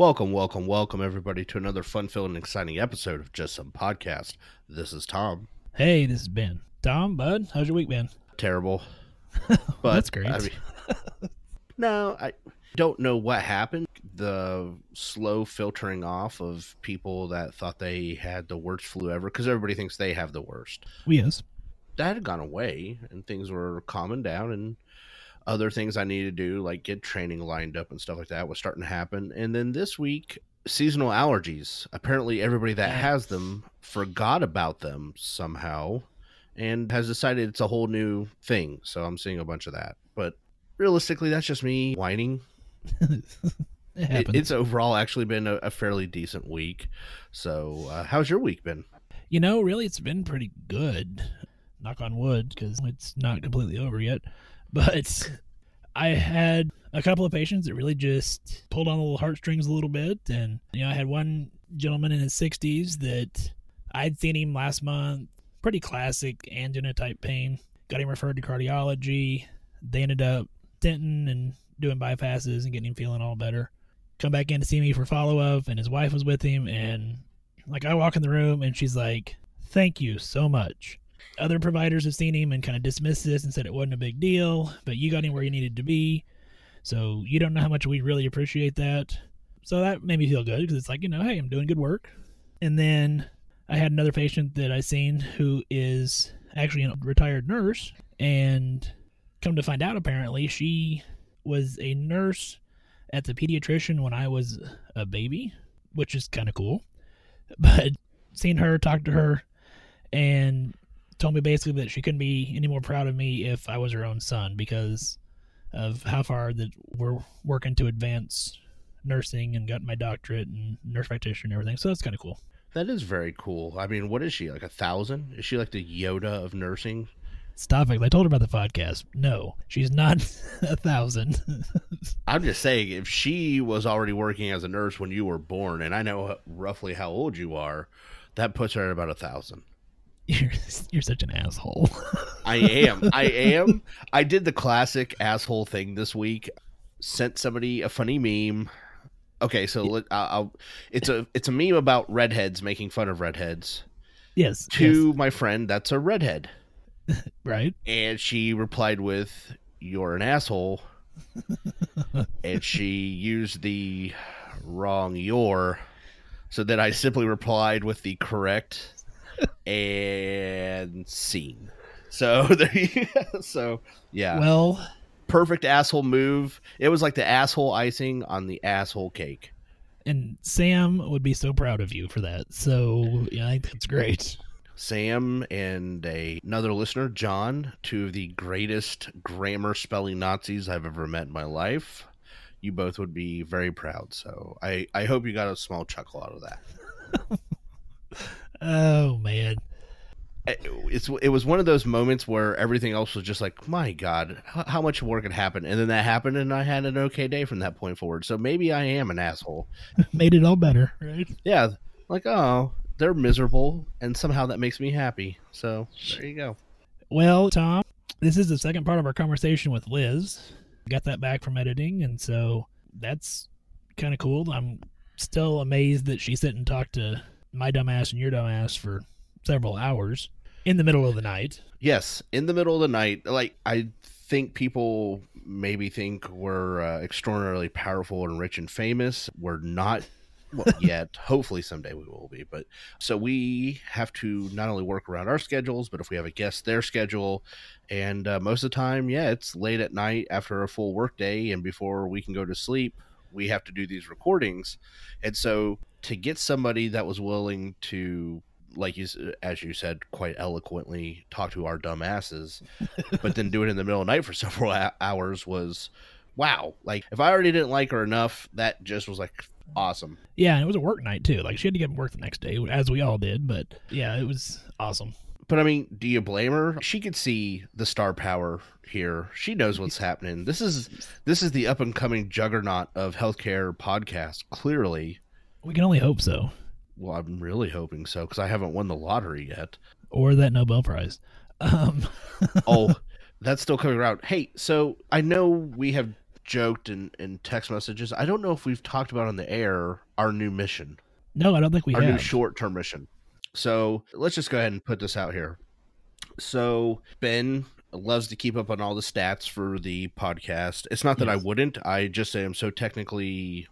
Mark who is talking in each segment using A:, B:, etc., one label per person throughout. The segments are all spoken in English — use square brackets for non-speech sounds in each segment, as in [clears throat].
A: Welcome, welcome, welcome, everybody, to another fun-filled and exciting episode of Just Some Podcast. This is Tom.
B: Hey, this is Ben. Tom, bud, how's your week been?
A: Terrible, [laughs] but
B: That's great.
A: I mean, [laughs] no, I don't know what happened. The slow filtering off of people that thought they had the worst flu ever, because everybody thinks they have the worst.
B: yes.
A: That had gone away, and things were calming down, and other things I need to do, like get training lined up and stuff like that, was starting to happen. And then this week, seasonal allergies. Apparently, everybody that has them forgot about them somehow and has decided it's a whole new thing. So I'm seeing a bunch of that. But realistically, that's just me whining. [laughs]
B: it
A: It, it's overall actually been a, a fairly decent week. So, uh, how's your week been?
B: you know, really, it's been pretty good. Knock on wood, because it's not completely over yet. But I had a couple of patients that really just pulled on the little heartstrings a little bit. And, you know, I had one gentleman in his 60s that I'd seen him last month. Pretty classic angina type pain. Got him referred to cardiology. They ended up stenting and doing bypasses and getting him feeling all better. Come back in to see me for follow up, and his wife was with him. And like, I walk in the room, and she's like, Thank you so much. Other providers have seen him and kind of dismissed this and said it wasn't a big deal, but you got him where you needed to be. So you don't know how much we really appreciate that. So that made me feel good because it's like, you know, hey, I'm doing good work. And then I had another patient that I seen who is actually a retired nurse and come to find out apparently she was a nurse at the pediatrician when I was a baby, which is kind of cool. But seen her, talked to her, and told me basically that she couldn't be any more proud of me if I was her own son because of how far that we're working to advance nursing and got my doctorate and nurse practitioner and everything. So that's kind of cool.
A: That is very cool. I mean, what is she? Like a thousand? Is she like the Yoda of nursing?
B: Stop it. I told her about the podcast. No, she's not [laughs] a thousand. [laughs]
A: I'm just saying, if she was already working as a nurse when you were born, and I know roughly how old you are, that puts her at about a thousand.
B: You're, [laughs] you're such an asshole. [laughs]
A: I am. I am. I did the classic asshole thing this week. Sent somebody a funny meme. Okay, so let, I'll, I'll, it's a it's a meme about redheads making fun of redheads.
B: yes.
A: To my friend, that's a redhead, [laughs]
B: right?
A: and she replied with, "You're an asshole," and she used the wrong "your," so then I simply replied with the correct and scene. So [laughs] there you go. So yeah,
B: Well,
A: perfect asshole move. It was like the asshole icing on the asshole cake.
B: and Sam would be so proud of you for that. So yeah, I think that's great.
A: Sam and a, another listener, John, two of the greatest grammar spelling Nazis I've ever met in my life. You both would be very proud. So I, I hope you got a small chuckle out of that. [laughs]
B: Oh man.
A: It- It's it was one of those moments where everything else was just like, my God, how, how much work had happened, and then that happened, and I had an okay day from that point forward. So maybe I am an asshole. [laughs]
B: Made it all better, right?
A: Yeah, like oh, they're miserable, and somehow that makes me happy. So there you go.
B: Well, Tom, this is the second part of our conversation with Liz. Got that back from editing, and so that's kind of cool. I'm still amazed that she sit and talked to my dumbass and your dumbass for several hours. in the middle of the night.
A: Yes, in the middle of the night. Like I think people maybe think we're uh, extraordinarily powerful and rich and famous. We're not well, [laughs] yet. Hopefully someday we will be. But so we have to not only work around our schedules, but if we have a guest, their schedule. And uh, most of the time, yeah, it's late at night after a full work day, and before we can go to sleep, we have to do these recordings. And so to get somebody that was willing to like you as you said quite eloquently talk to our dumb asses but then do it in the middle of the night for [laughs] several hours was wow like if i already didn't like her enough that just was like awesome
B: Yeah, and it was a work night too. Like she had to get work the next day, as we all did. But yeah, it was awesome.
A: but i mean do you blame her she could see the star power here she knows what's [laughs] happening this is this is the up and coming juggernaut of healthcare podcast clearly
B: We can only hope so,
A: well i'm really hoping so because i haven't won the lottery yet
B: or that Nobel Prize. Um, [laughs]
A: oh, that's still coming around. Hey, so I know we have joked in, in text messages. I don't know if we've talked about on the air our new mission,
B: no, I don't think we have
A: our
B: have.
A: new short term mission. So let's just go ahead and put this out here. So Ben loves to keep up on all the stats for the podcast. It's not that I wouldn't. I just say I'm so technically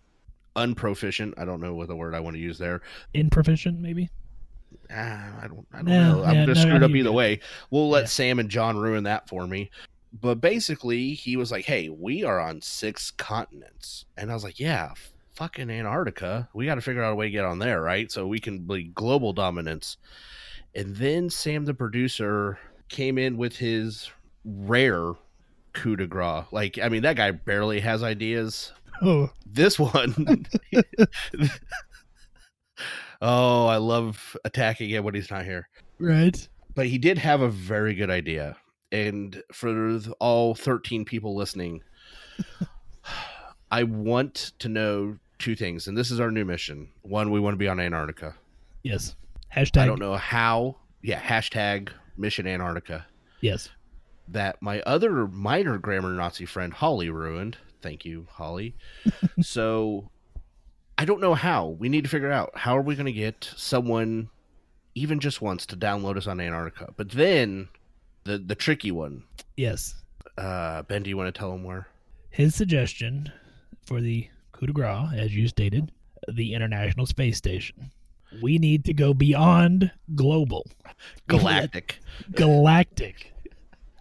A: unproficient. I don't know what the word I want to use there.
B: Inproficient, maybe.
A: Ah, I don't, I don't
B: No,
A: know. I'm
B: yeah,
A: just
B: no,
A: screwed
B: no,
A: up either
B: good.
A: way. We'll let
B: Yeah.
A: Sam and John ruin that for me. But basically, he was like, "Hey, we are on six continents," and I was like, "Yeah, fucking Antarctica. We got to figure out a way to get on there, right? So we can be global dominance." And then Sam, the producer, came in with his rare coup de grace. Like, I mean, that guy barely has ideas
B: Oh, [laughs]
A: this one [laughs] oh i love attacking him when he's not here
B: right.
A: but he did have a very good idea and for all 13 people listening i want to know two things and this is our new mission one we want to be on antarctica
B: Yes. Hashtag.
A: i don't know how yeah hashtag mission antarctica
B: Yes.
A: that my other minor grammar Nazi friend Holly ruined. Thank you, Holly. [laughs] so I don't know how. We need to figure out how are we going to get someone even just once to download us on Antarctica. But then the the tricky one.
B: Yes.
A: Uh Ben, do you want to tell him where?
B: His suggestion for the coup de grace, as you stated, the International Space Station. We need to go beyond global,
A: Galactic. [laughs]
B: galactic.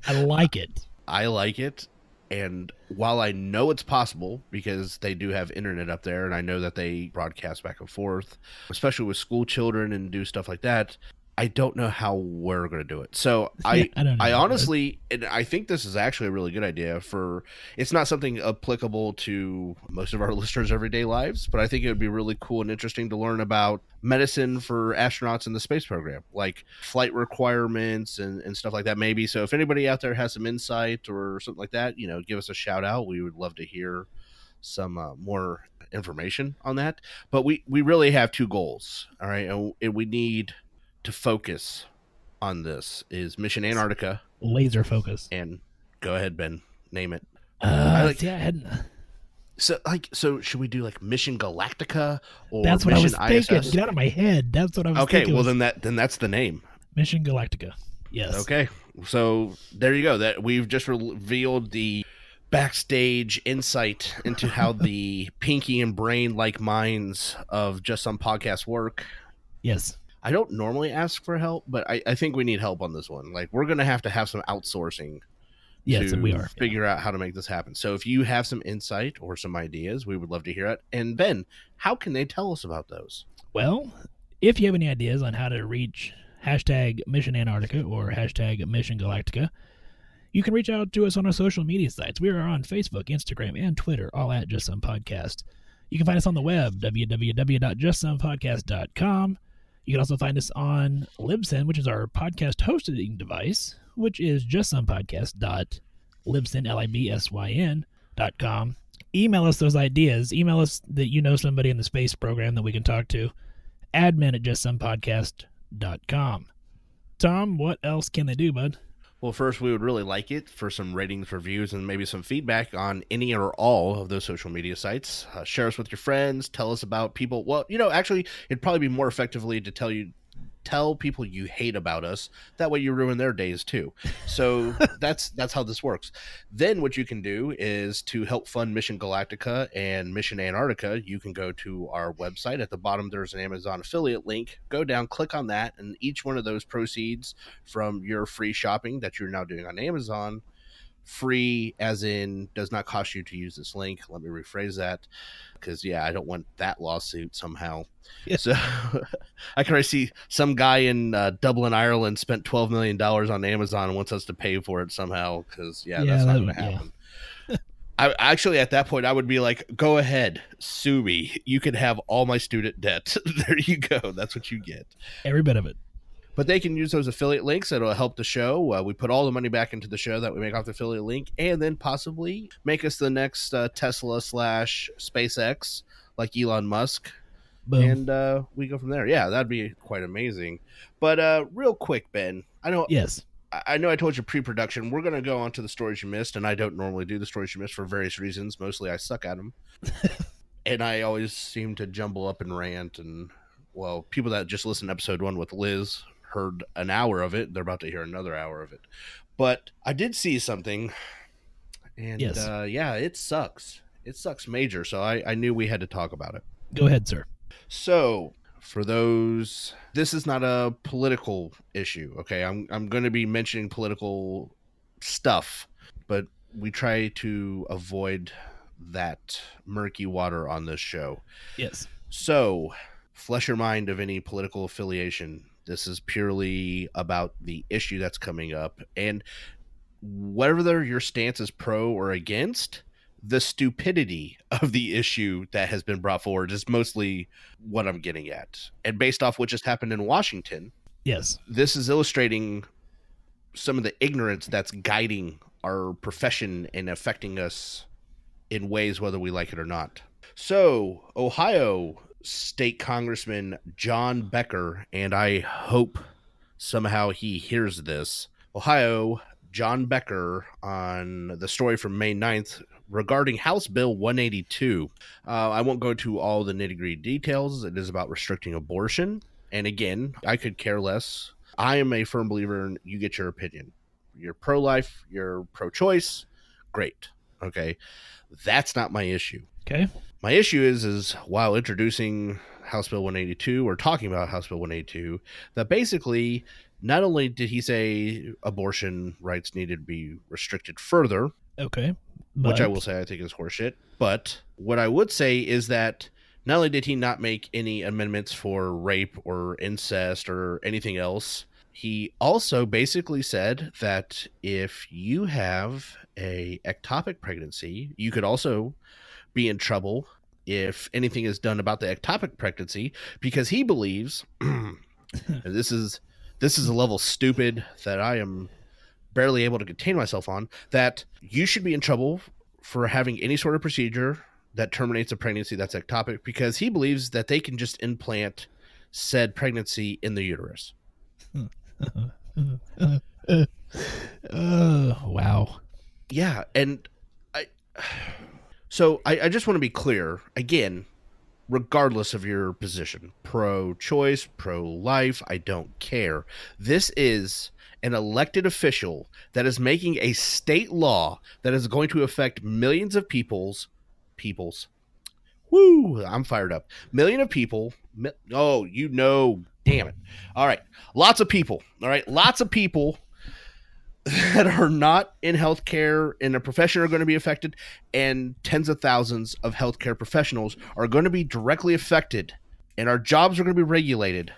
B: I like it.
A: I like it. And while I know it's possible because they do have internet up there and I know that they broadcast back and forth, especially with school children and do stuff like that, I don't know how we're going to do it. So [laughs] I
B: I don't.
A: I honestly and I think this is actually a really good idea for it's not something applicable to most of our [laughs] listeners everyday lives, but I think it would be really cool and interesting to learn about medicine for astronauts in the space program, like flight requirements and, and stuff like that maybe. So if anybody out there has some insight or something like that, you know, give us a shout out. We would love to hear some uh, more information on that. But we we really have two goals, all right? And, and we need to focus on this is Mission Antarctica
B: Laser focus.
A: and go ahead Ben, name it.
B: Uh,
A: like-
B: see, I hadn't.
A: So like so should we do like Mission Galactica or
B: That's what I was thinking.
A: ISS?
B: Get out of my head. That's what I was
A: Okay,
B: thinking.
A: well
B: was
A: then that then that's the name.
B: Mission Galactica. Yes.
A: Okay, so there you go. That we've just revealed the backstage insight into how [laughs] the pinky and brain like minds of just some podcast work.
B: Yes.
A: I don't normally ask for help, but I, I think we need help on this one. Like we're gonna have to have some outsourcing
B: Yes,
A: to
B: we are.
A: figure out how to make this happen. So if you have some insight or some ideas, we would love to hear it. And Ben, how can they tell us about those?
B: Well, if you have any ideas on how to reach hashtag Mission Antarctica or hashtag Mission Galactica, you can reach out to us on our social media sites. We are on Facebook, Instagram, and Twitter, all at Just Some Podcast. You can find us on the web, www.justsomepodcast.com. You can also find us on Libsyn, which is our podcast hosting device, which is justsomepodcast.libsyn, L-I-B-S-Y-N dot com. Email us those ideas. Email us that you know somebody in the space program that we can talk to. Admin at justsomepodcast.com. Tom, what else can they do, bud?
A: Well, first, we would really like it for some ratings, reviews, and maybe some feedback on any or all of those social media sites. Uh, share us with your friends. Tell us about people. Well, you know, actually, it'd probably be more effectively to tell you, tell people you hate about us. That way you ruin their days too. So [laughs] that's that's how this works. Then what you can do is to help fund Mission Galactica and Mission Antarctica, you can go to our website. At the bottom there's an Amazon affiliate link. Go down, click on that, and each one of those proceeds from your free shopping that you're now doing on Amazon free as in does not cost you to use this link let me rephrase that because yeah i don't want that lawsuit somehow
B: Yeah.
A: so [laughs] i can already see some guy in uh, dublin ireland spent 12 million dollars on amazon and wants us to pay for it somehow because yeah,
B: Yeah,
A: that's not
B: that
A: going to
B: would- yeah.
A: happen I actually at that point I would be like, go ahead, sue me. You can have all my student debt. [laughs] there you go. That's what you get
B: Every bit of it.
A: But they can use those affiliate links that'll help the show uh, we put all the money back into the show that we make off the affiliate link and then possibly make us the next uh, tesla slash spacex like elon musk
B: Boom.
A: and uh, we go from there yeah that'd be quite amazing but uh, real quick ben i know
B: yes.
A: I- know I told you pre-production. We're gonna go on to the stories you missed, and I don't normally do the stories you missed for various reasons. Mostly, I suck at them, [laughs] and I always seem to jumble up and rant. And well, people that just listened to episode one with Liz heard an hour of it. They're about to hear another hour of it. But I did see something, and
B: Yes.
A: uh, yeah, it sucks. It sucks major. So I, I knew we had to talk about it.
B: Go ahead, sir.
A: So, for those, this is not a political issue. Okay, I'm I'm going to be mentioning political stuff, but we try to avoid that murky water on this show.
B: Yes.
A: So, flesh your mind of any political affiliation. This is purely about the issue that's coming up, and whether your stance is pro or against, the stupidity of the issue that has been brought forward is mostly what I'm getting at. And based off what just happened in Washington,
B: Yes.
A: this is illustrating some of the ignorance that's guiding our profession and affecting us in ways whether we like it or not. So, Ohio State Congressman John Becker, and I hope somehow he hears this. Ohio, John Becker on the story from May 9th regarding House Bill 182. Uh, I won't go to all the nitty gritty details. It is about restricting abortion. And again, I could care less. I am a firm believer in you get your opinion. You're pro life, you're pro choice. Great. Okay. That's not my issue.
B: Okay.
A: My issue is is while introducing House Bill 182 or talking about House Bill 182 that basically not only did he say abortion rights needed to be restricted further,
B: Okay.
A: which I will say I think is horseshit, but what I would say is that not only did he not make any amendments for rape or incest or anything else, he also basically said that if you have a ectopic pregnancy, you could also be in trouble if anything is done about the ectopic pregnancy because he believes [clears throat] and this is this is a level stupid that I am barely able to contain myself on that you should be in trouble for having any sort of procedure that terminates a pregnancy that's ectopic because he believes that they can just implant said pregnancy in the uterus. [laughs]
B: Uh, uh, uh, uh, wow.
A: Yeah, and I so I, I just want to be clear again, regardless of your position, pro choice, pro life, I don't care. This is an elected official that is making a state law that is going to affect millions of people's people's. Woo! I'm fired up. Million of people mi- oh you know damn it. All right lots of people all right? Lots of people [laughs] that are not in healthcare in a profession are going to be affected and tens of thousands of healthcare professionals are going to be directly affected and our jobs are going to be regulated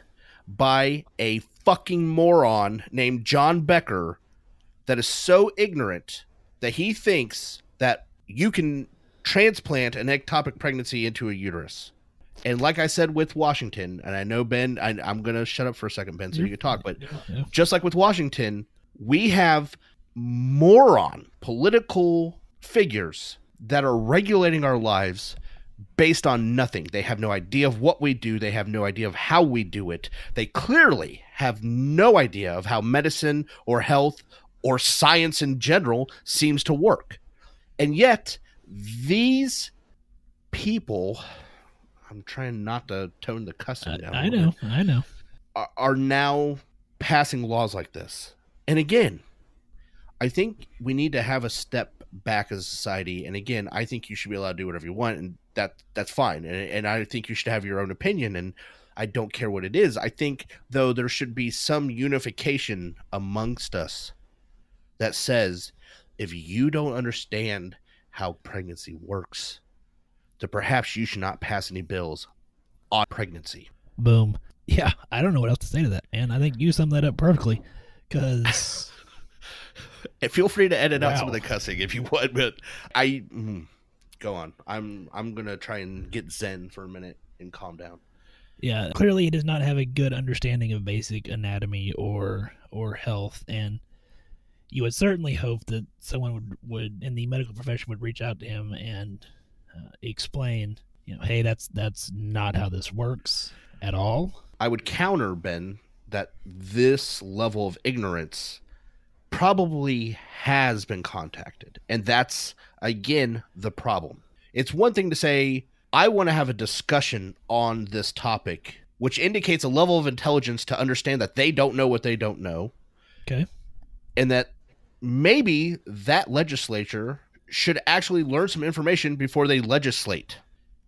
A: by a fucking moron named John Becker that is so ignorant that he thinks that you can transplant an ectopic pregnancy into a uterus. And like I said with Washington, and I know Ben, I, I'm going to shut up for a second, Ben, so you can talk, but
B: Yeah.
A: just like with Washington, we have moron political figures that are regulating our lives based on nothing. They have no idea of what we do, they have no idea of how we do it. They clearly have no idea of how medicine or health or science in general seems to work. And yet, these people I'm trying not to tone the cussing down.
B: I, know. I know.
A: are, are now passing laws like this. And again, I think we need to have a step back as a society. And again, I think you should be allowed to do whatever you want, and that that's fine. And, and I think you should have your own opinion. And I don't care what it is. I think though there should be some unification amongst us that says if you don't understand how pregnancy works, then perhaps you should not pass any bills on pregnancy.
B: Boom. Yeah, I don't know what else to say to that, man. I think you summed that up perfectly. Because
A: And [laughs] feel free to edit out some of the cussing if you want, but I mm, go on. I'm I'm gonna try and get zen for a minute and calm down.
B: yeah, clearly he does not have a good understanding of basic anatomy or or health, and you would certainly hope that someone would would in the medical profession would reach out to him and uh, explain, you know, hey, that's that's not how this works at all.
A: I would counter Ben that this level of ignorance probably has been contacted. And that's again the problem. It's one thing to say I want to have a discussion on this topic, which indicates a level of intelligence to understand that they don't know what they don't know
B: Okay.
A: and that maybe that legislature should actually learn some information before they legislate.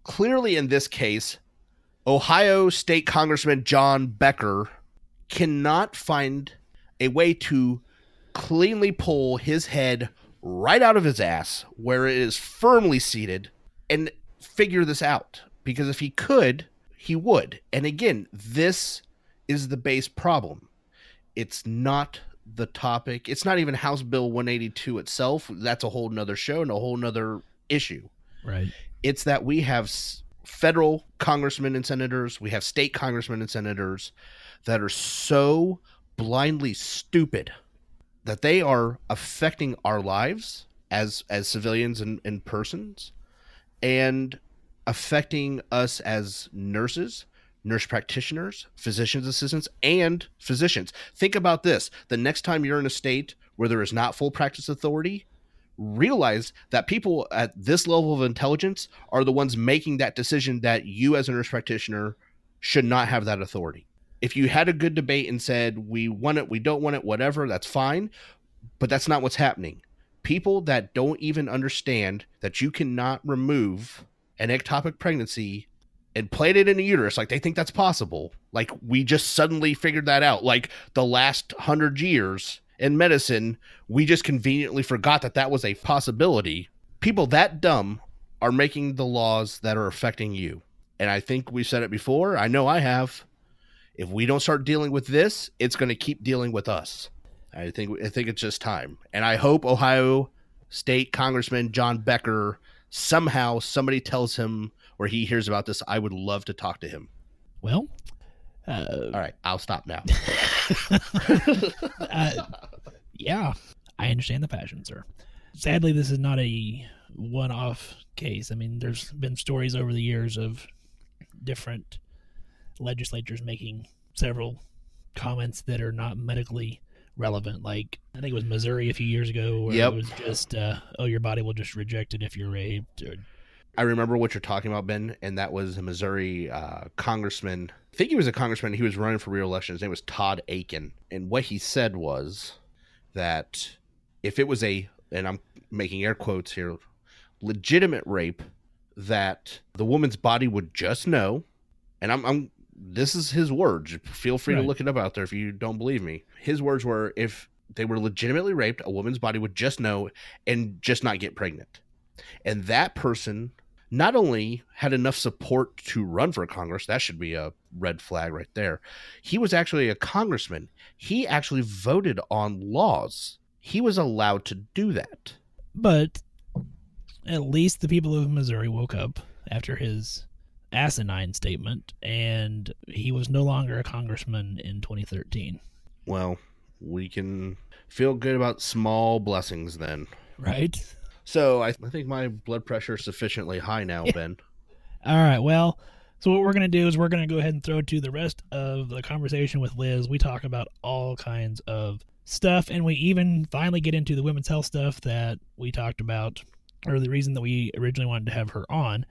A: Clearly, in this case, Ohio State Congressman John Becker cannot find a way to cleanly pull his head right out of his ass where it is firmly seated and figure this out. Because if he could, he would. And again, this is the base problem. It's not the topic. It's not even House Bill 182 itself. That's a whole nother show and a whole nother issue.
B: Right.
A: It's that we have federal congressmen and senators, we have state congressmen and senators that are so blindly stupid that they are affecting our lives as as civilians and, and persons and affecting us as nurses nurse practitioners physicians assistants and physicians. Think about this. The next time you're in a state where there is not full practice authority realize that people at this level of intelligence are the ones making that decision that you as a nurse practitioner should not have that authority if you had a good debate and said we want it we don't want it whatever that's fine but that's not what's happening. People that don't even understand that you cannot remove an ectopic pregnancy and plant it in a uterus like they think that's possible. Like we just suddenly figured that out. Like the last 100 years in medicine we just conveniently forgot that that was a possibility. People that dumb are making the laws that are affecting you. And i think we've said it before. I know i have if we don't start dealing with this it's going to keep dealing with us i think i think it's just time and i hope ohio state congressman john becker somehow somebody tells him or he hears about this i would love to talk to him
B: Well, uh,
A: all right i'll stop now [laughs]
B: uh, yeah, I understand the passion, sir. Sadly, this is not a one-off case. I mean, there's been stories over the years of different legislatures making several comments that are not medically relevant. Like I think it was Missouri a few years ago, where
A: Yep.
B: it was just, uh, "Oh, your body will just reject it if you're raped." Or,
A: I remember what you're talking about, Ben, and that was a Missouri uh, congressman. I think he was a congressman. He was running for reelection. His name was Todd Akin, and what he said was that if it was a, and I'm making air quotes here, legitimate rape, that the woman's body would just know, and I'm, I'm this is his words. Feel free to look it up out there if you don't believe me. His words were if they were legitimately raped, a woman's body would just know and just not get pregnant. And that person not only had enough support to run for Congress, that should be a red flag right there. He was actually a congressman. He actually voted on laws. He was allowed to do that.
B: but at least the people of Missouri woke up after his asinine statement, and he was no longer a congressman in 2013.
A: Well, we can feel good about small blessings then.
B: Right.
A: So I, I think my blood pressure is sufficiently high now, Ben.
B: All right. Well, so what we're going to do is we're going to go ahead and throw to the rest of the conversation with Liz. We talk about all kinds of stuff, and we even finally get into the women's health stuff that we talked about, or the reason that we originally wanted to have her on,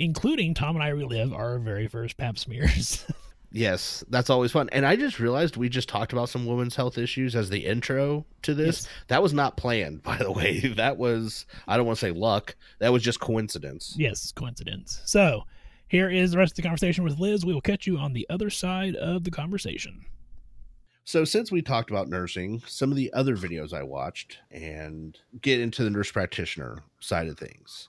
B: including Tom and I relive our very first pap smears. [laughs]
A: Yes, that's always fun. And I just realized we just talked about some women's health issues as the intro to this.
B: Yes.
A: That was not planned, [laughs] by the way. That was I don't want to say luck. That was just coincidence.
B: Yes, coincidence. So, here is the rest of the conversation with Liz. We will catch you on the other side of the conversation.
A: So since we talked about nursing, some of the other videos I watched and get into the nurse practitioner side of things.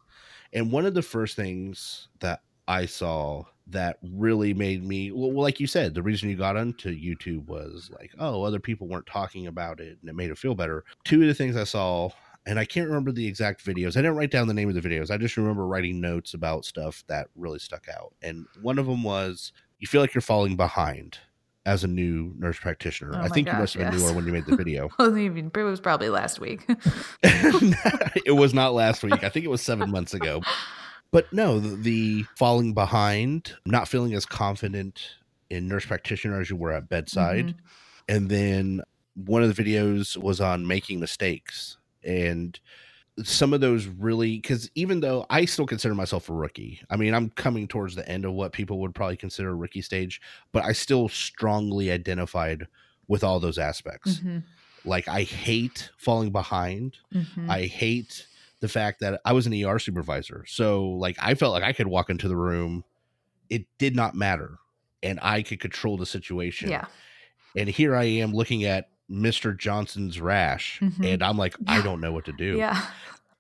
A: And one of the first things that I saw that really made me well, like you said, the reason you got onto YouTube was like, oh, other people weren't talking about it and it made it feel better. Two of the things I saw and I can't remember the exact videos. I didn't write down the name of the videos. I just remember writing notes about stuff that really stuck out. And one of them was you feel like you're falling behind as a new nurse practitioner.
C: Oh
A: I think you must have been
C: yes.
A: newer when you made the video. [laughs]
C: It was probably last week. [laughs]
A: it was not last week. I think it was seven [laughs] months ago. But no, the, the falling behind, not feeling as confident in nurse practitioner as you were at bedside.
C: Mhm.
A: And then one of the videos was on making mistakes. And some of those really, because even though I still consider myself a rookie, I mean, I'm coming towards the end of what people would probably consider a rookie stage, but I still strongly identified with all those aspects.
C: Mhm.
A: Like, I hate falling behind.
C: Mhm.
A: I hate the fact that I was an ER supervisor. So like I felt like I could walk into the room. It did not matter. And I could control the situation.
C: yeah.
A: And here I am looking at Mr. Johnson's rash.
C: Mhm.
A: And I'm like, I don't know what to do.
C: Yeah.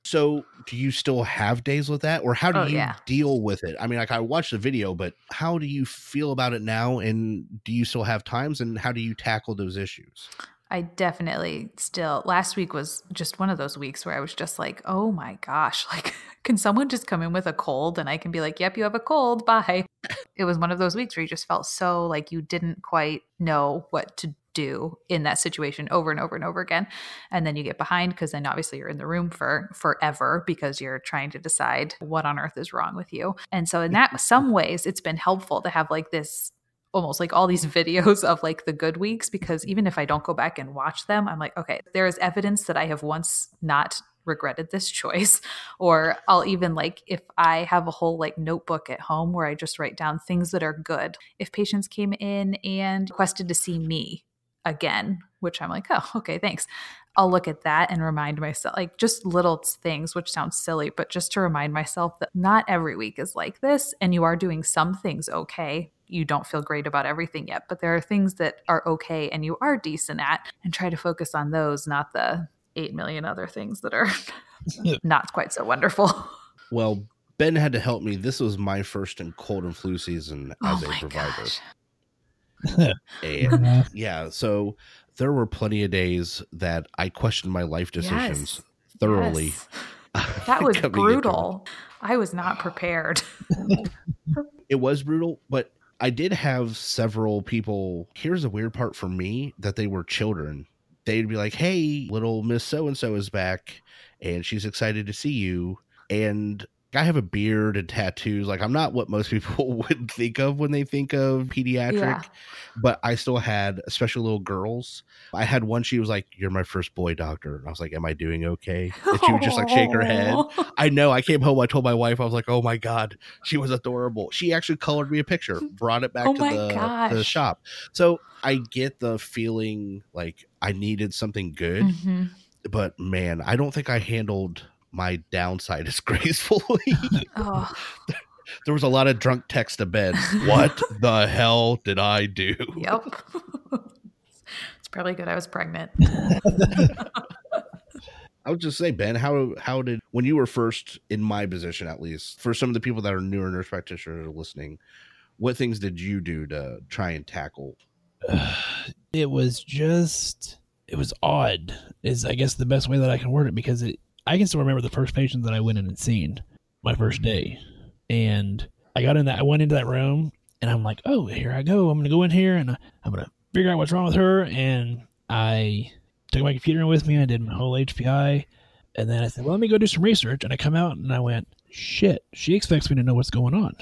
A: So do you still have days with that? Or how do
C: Oh,
A: you
C: yeah.
A: deal with it? I mean, like I watched the video, but how do you feel about it now? And do you still have times and how do you tackle those issues?
C: I definitely still last week was just one of those weeks where I was just like, "Oh my gosh, [laughs] like can someone just come in with a cold and I can be like, "Yep, you have a cold. Bye." [laughs] It was one of those weeks where you just felt so like you didn't quite know what to do in that situation over and over and over again. And then you get behind because then obviously you're in the room for forever because you're trying to decide what on earth is wrong with you. And so in that some ways it's been helpful to have like this almost like all these [laughs] videos of like the good weeks because even if I don't go back and watch them, I'm like, okay, there is evidence that I have once not regretted this choice. [laughs] Or I'll even like if I have a whole like notebook at home where I just write down things that are good. If patients came in and requested to see me again, which I'm like, oh, okay, thanks. I'll look at that and remind myself, like just little things, which sounds silly, but just to remind myself that not every week is like this. And you are doing some things okay. You don't feel great about everything yet, but there are things that are okay and you are decent at, and try to focus on those, not the 8 million other things that are [laughs] not quite so wonderful.
A: Well, Ben had to help me. This was my first in cold and flu season oh as
C: oh
A: a provider.
C: gosh. [laughs]
A: And
B: Yeah.
A: yeah, so there were plenty of days that I questioned my life decisions
C: Yes.
A: thoroughly.
C: Yes. [laughs] That was
A: coming into it.
C: brutal. I was not prepared. [laughs]
A: It was brutal, but I did have several people. Here's the weird part for me that they were children. They'd be like, "Hey, little Miss So and So is back, and she's excited to see you." And I have a beard and tattoos. Like I'm not what most people [laughs] would think of when they think of pediatric.
C: Yeah.
A: but I still had, especially little girls. I had one. She was like, "You're my first boy doctor." And I was like, "Am I doing okay?" And she would just like shake her head. [laughs] I know. I came home. I told my wife. I was like, "Oh my god, she was adorable." She actually colored me a picture, brought it back
C: Oh
A: to the, the shop. So I get the feeling like I needed something good,
C: Mhm.
A: but man, I don't think I handled my downside is [laughs] gracefully.
C: Oh,
A: there was a lot of drunk text to bed. What [laughs] the hell did I do?
C: yep. [laughs] it's probably good I was pregnant.
A: I would just say, Ben, how how did when you were first in my position, at least for some of the people that are newer nurse practitioners listening, what things did you do to try and tackle? [sighs]
B: it was just it was odd is i guess the best way that i can word it because it i can still remember the first patient that i went in and seen my first mm-hmm. day. And i got in that i went into that room and i'm like oh here i go. I'm gonna go in here and uh, i'm gonna figure out what's wrong with her. And i took my computer with me. I did my whole hpi and then i said well let me go do some research. And i come out and i went shit she expects me to know what's going on.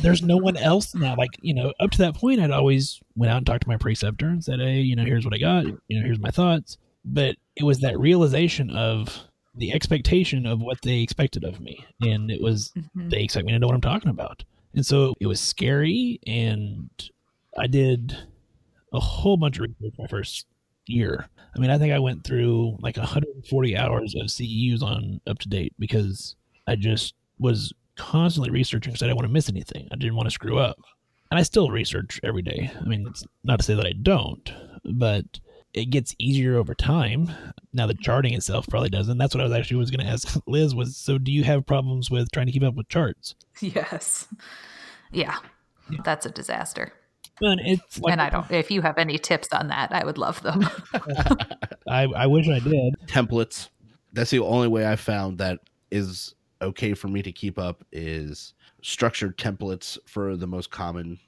B: There's no one else now. Like, you know, up to that point, I'd always went out and talked to my preceptor and said, Hey, you know, here's what I got. You know, here's my thoughts. But it was that realization of the expectation of what they expected of me. And it was,
C: Mhm.
B: they expect me to know what I'm talking about. And so it was scary and I did a whole bunch of research my first year. I mean, I think I went through like 140 hours of CEUs on UpToDate because I just was constantly researching because I didn't want to miss anything. I didn't want to screw up. And I still research every day. I mean, it's not to say that I don't, but it gets easier over time. Now the charting itself probably doesn't. That's what I was actually was going to ask [laughs] Liz was so do you have problems with trying to keep up with charts? [laughs]
C: Yes. Yeah. That's a disaster.
B: And it's like,
C: and I don't, if you have any tips on that, I would love them. [laughs]
B: I, I wish I did.
A: templates. That's the only way I found that is okay for me to keep up is structured templates for the most common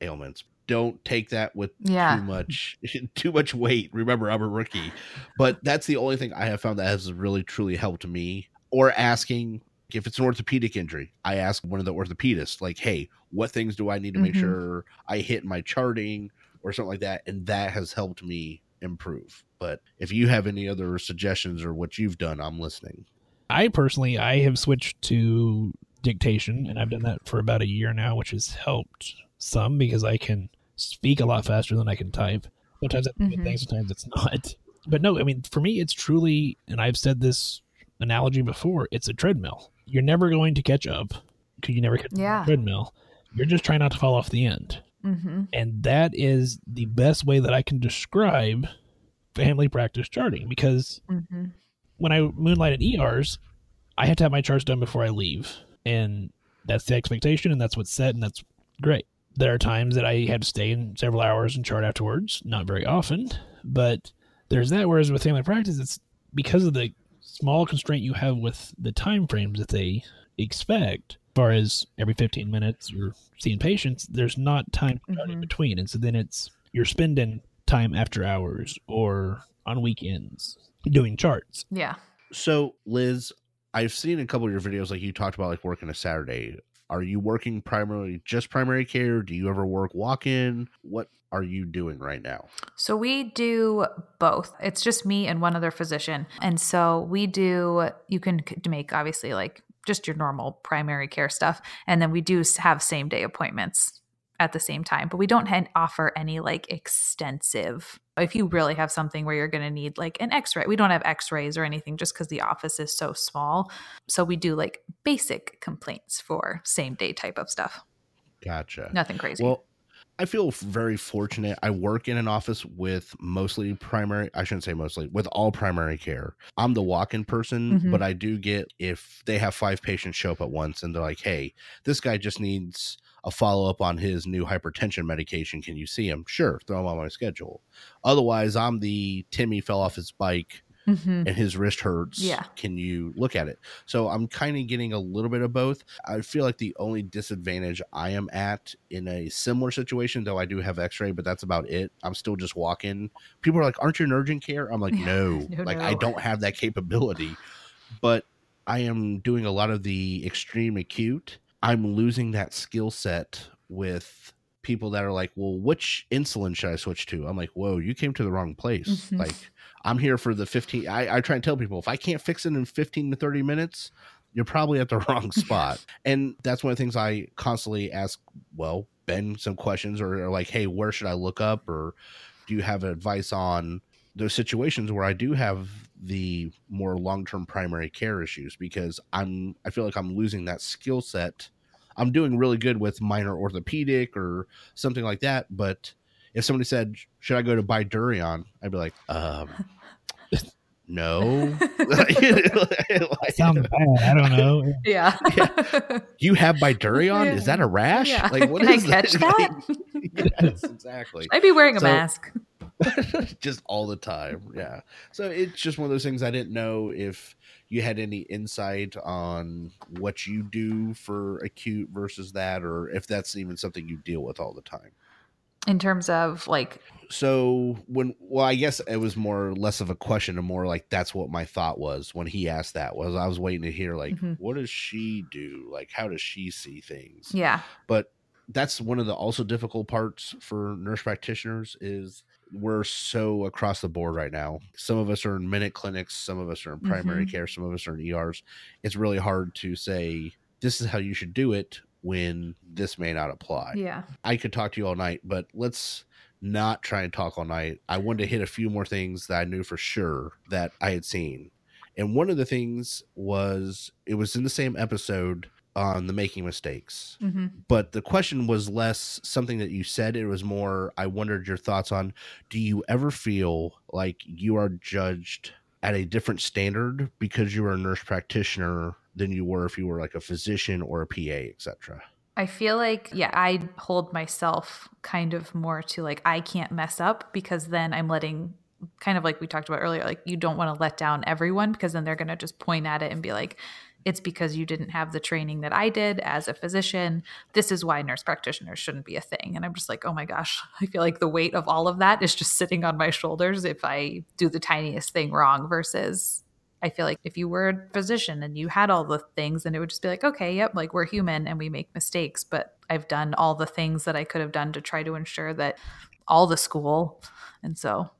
A: ailments. Don't take that with
C: Yeah.
A: too much [laughs] too much weight. Remember, I'm a rookie, but that's the only thing I have found that has really truly helped me. Or asking if it's an orthopedic injury, I ask one of the orthopedists, like, "Hey, what things do I need to make
C: Mhm.
A: sure I hit my charting or something like that?" And that has helped me improve. But if you have any other suggestions or what you've done, I'm listening.
B: I personally, I have switched to dictation, and I've done that for about a year now, which has helped some because I can speak a lot faster than I can type. Sometimes that's
C: Mhm.
B: thing, sometimes it's not. But no, I mean, for me, it's truly, and I've said this analogy before, it's a treadmill. You're never going to catch up because you never catch
C: Yeah.
B: treadmill. You're just trying not to fall off the end.
C: hmm
B: And that is the best way that I can describe family practice charting because
C: hmm
B: when I moonlight at ERs, I have to have my charts done before I leave. And that's the expectation and that's what's set and that's great. There are times that I had to stay in several hours and chart afterwards, not very often, but there's that. Whereas with family practice, it's because of the small constraint you have with the time frames that they expect, as far as every 15 minutes you're seeing patients, there's not time to chart in
C: mm-hmm.
B: between. And so then it's you're spending time after hours or on weekends doing charts.
C: Yeah.
A: So, Liz, I've seen a couple of your videos, like you talked about, like working a Saturday. Are you working primarily just primary care? Do you ever work walk in? What are you doing right now?
C: So we do both. It's just me and one other physician. And so we do, you can make obviously like just your normal primary care stuff. And then we do have same day appointments at the same time, but we don't offer any like extensive. If you really have something where you're going to need like an x ray, we don't have x rays or anything just because the office is so small. So we do like basic complaints for same day type of stuff.
A: Gotcha.
C: Nothing crazy.
A: Well, I feel very fortunate. I work in an office with mostly primary, I shouldn't say mostly, with all primary care. I'm the walk in person,
C: Mhm.
A: but I do get if they have five patients show up at once and they're like, hey, this guy just needs a follow up on his new hypertension medication. Can you see him? Sure, throw him on my schedule. Otherwise, I'm the Timmy fell off his bike
C: Mhm.
A: and his wrist hurts.
C: Yeah.
A: Can you look at it? So I'm kind of getting a little bit of both. I feel like the only disadvantage I am at in a similar situation, though I do have x ray, but that's about it. I'm still just walking. People are like, Aren't you in urgent care? I'm like, [laughs] No,
C: No,
A: like I don't have that capability. But I am doing a lot of the extreme acute. I'm losing that skill set with people that are like, well, which insulin should I switch to? I'm like, whoa, you came to the wrong place.
C: Mhm.
A: Like, I'm here for the 15. I, I try and tell people if I can't fix it in 15 to 30 minutes, you're probably at the [laughs] wrong spot. and that's one of the things I constantly ask, well, Ben some questions or, or like, hey, where should I look up? Or do you have advice on those situations where I do have the more long term primary care issues? Because I'm, I feel like I'm losing that skill set. I'm doing really good with minor orthopedic or something like that, but if somebody said, "Should I go to Bydureon?" I'd be like, um, "No." Like, [laughs] [laughs]
B: Sounds bad. I don't know.
C: yeah. [laughs]
A: you have my Bydureon? Is that a rash?
C: Yeah.
A: Like, what
C: Can I
A: is
C: catch that?
A: yes, exactly.
C: I'd be wearing a
A: So-
C: mask.
A: just all the time. Yeah. So it's just one of those things I didn't know if you had any insight on what you do for acute versus that, or if that's even something you deal with all the time.
C: In terms of like,
A: so when well i guess it was more less of a question and more like that's what my thought was when he asked that was i was waiting to hear like
C: Mhm.
A: what does she do? Like how does she see things?
C: Yeah,
A: but that's one of the also difficult parts for nurse practitioners is we're so across the board right now. Some of us are in minute clinics some of us are in primary
C: Mhm.
A: care some of us are in ers it's really hard to say this is how you should do it when this may not apply.
C: Yeah.
A: I could talk to you all night, but let's not try and talk all night. I wanted to hit a few more things that I knew for sure that I had seen. And one of the things was it was in the same episode on the making mistakes.
C: hmm
A: But the question was less something that you said. It was more, I wondered your thoughts on do you ever feel like you are judged at a different standard because you were a nurse practitioner than you were if you were like a physician or a PA, etc.?
C: I feel like, yeah, I hold myself kind of more to like, I can't mess up because then I'm letting, kind of like we talked about earlier, like you don't want to let down everyone because then they're going to just point at it and be like, it's because you didn't have the training that I did as a physician. This is why nurse practitioners shouldn't be a thing. And I'm just like, oh my gosh, [laughs] I feel like the weight of all of that is just sitting on my shoulders if I do the tiniest thing wrong versus I feel like if you were a physician and you had all the things, then it would just be like, okay, yep, like we're human and we make mistakes, but I've done all the things that I could have done to try to ensure that all the school. And so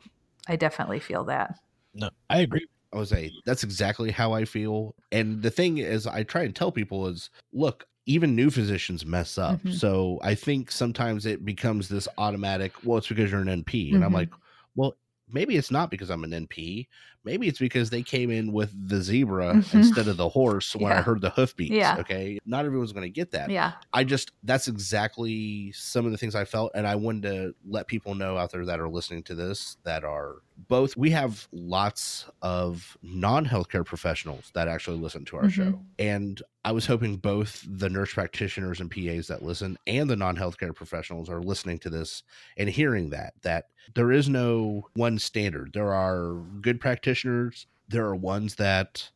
C: I definitely feel that.
B: No, I agree.
A: I would say that's exactly how I feel. And the thing is, I try and tell people is look, even new physicians mess up.
C: Mhm.
A: So I think sometimes it becomes this automatic, well, it's because you're an NP. And I'm
C: Mhm.
A: like, well, maybe it's not because I'm an NP. Maybe it's because they came in with the zebra
C: Mhm.
A: instead of the horse when I heard the hoofbeats.
C: Yeah.
A: Okay. Not everyone's going to get that.
C: Yeah.
A: I just that's exactly some of the things I felt, and I wanted to let people know out there that are listening to this that are both. We have lots of non-healthcare professionals that actually listen to our
C: Mhm.
A: show, and I was hoping both the nurse practitioners and PAs that listen and the non-healthcare professionals are listening to this and hearing that that there is no one standard. There are good practitioners. There are ones that,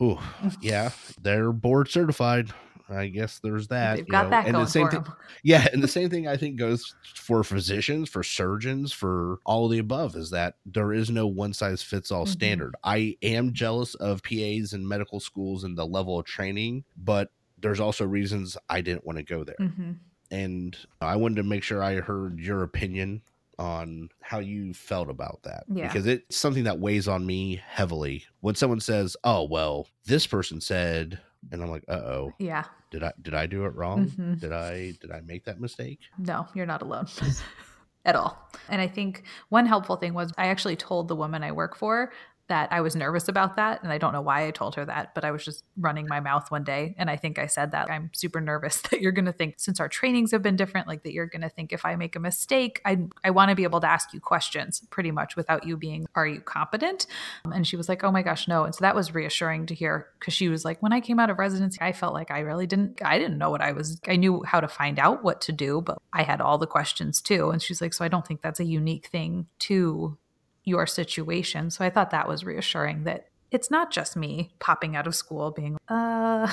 A: oh yeah, they're board certified. I guess there's that.
C: They've
A: you
C: got
A: know,
C: that
A: and
C: going
A: the same
C: for
A: thing,
C: them. [laughs]
A: yeah, and the same thing I think goes for physicians, for surgeons, for all of the above is that there is no one size fits all
C: Mhm.
A: standard. I am jealous of PAs and medical schools and the level of training, but there's also reasons I didn't want to go there.
C: hmm
A: And I wanted to make sure I heard your opinion on how you felt about that
C: Yeah.
A: because it's something that weighs on me heavily when someone says oh well this person said and i'm like uh-oh
C: Yeah.
A: did i did i do it wrong
C: Mhm.
A: did i did i make that mistake
C: No, you're not alone [laughs] at all. And I think one helpful thing was I actually told the woman I work for that I was nervous about that. And I don't know why I told her that, but I was just running my mouth one day. And I think I said that I'm super nervous [laughs] that you're going to think, since our trainings have been different, like that you're going to think if I make a mistake, I, I want to be able to ask you questions pretty much without you being, are you competent? Um, and she was like, oh my gosh, no. And so that was reassuring to hear because she was like, when I came out of residency, I felt like I really didn't, I didn't know what I was, I knew how to find out what to do, but I had all the questions too. And she's like, so I don't think that's a unique thing to your situation. So I thought that was reassuring that it's not just me popping out of school being, uh,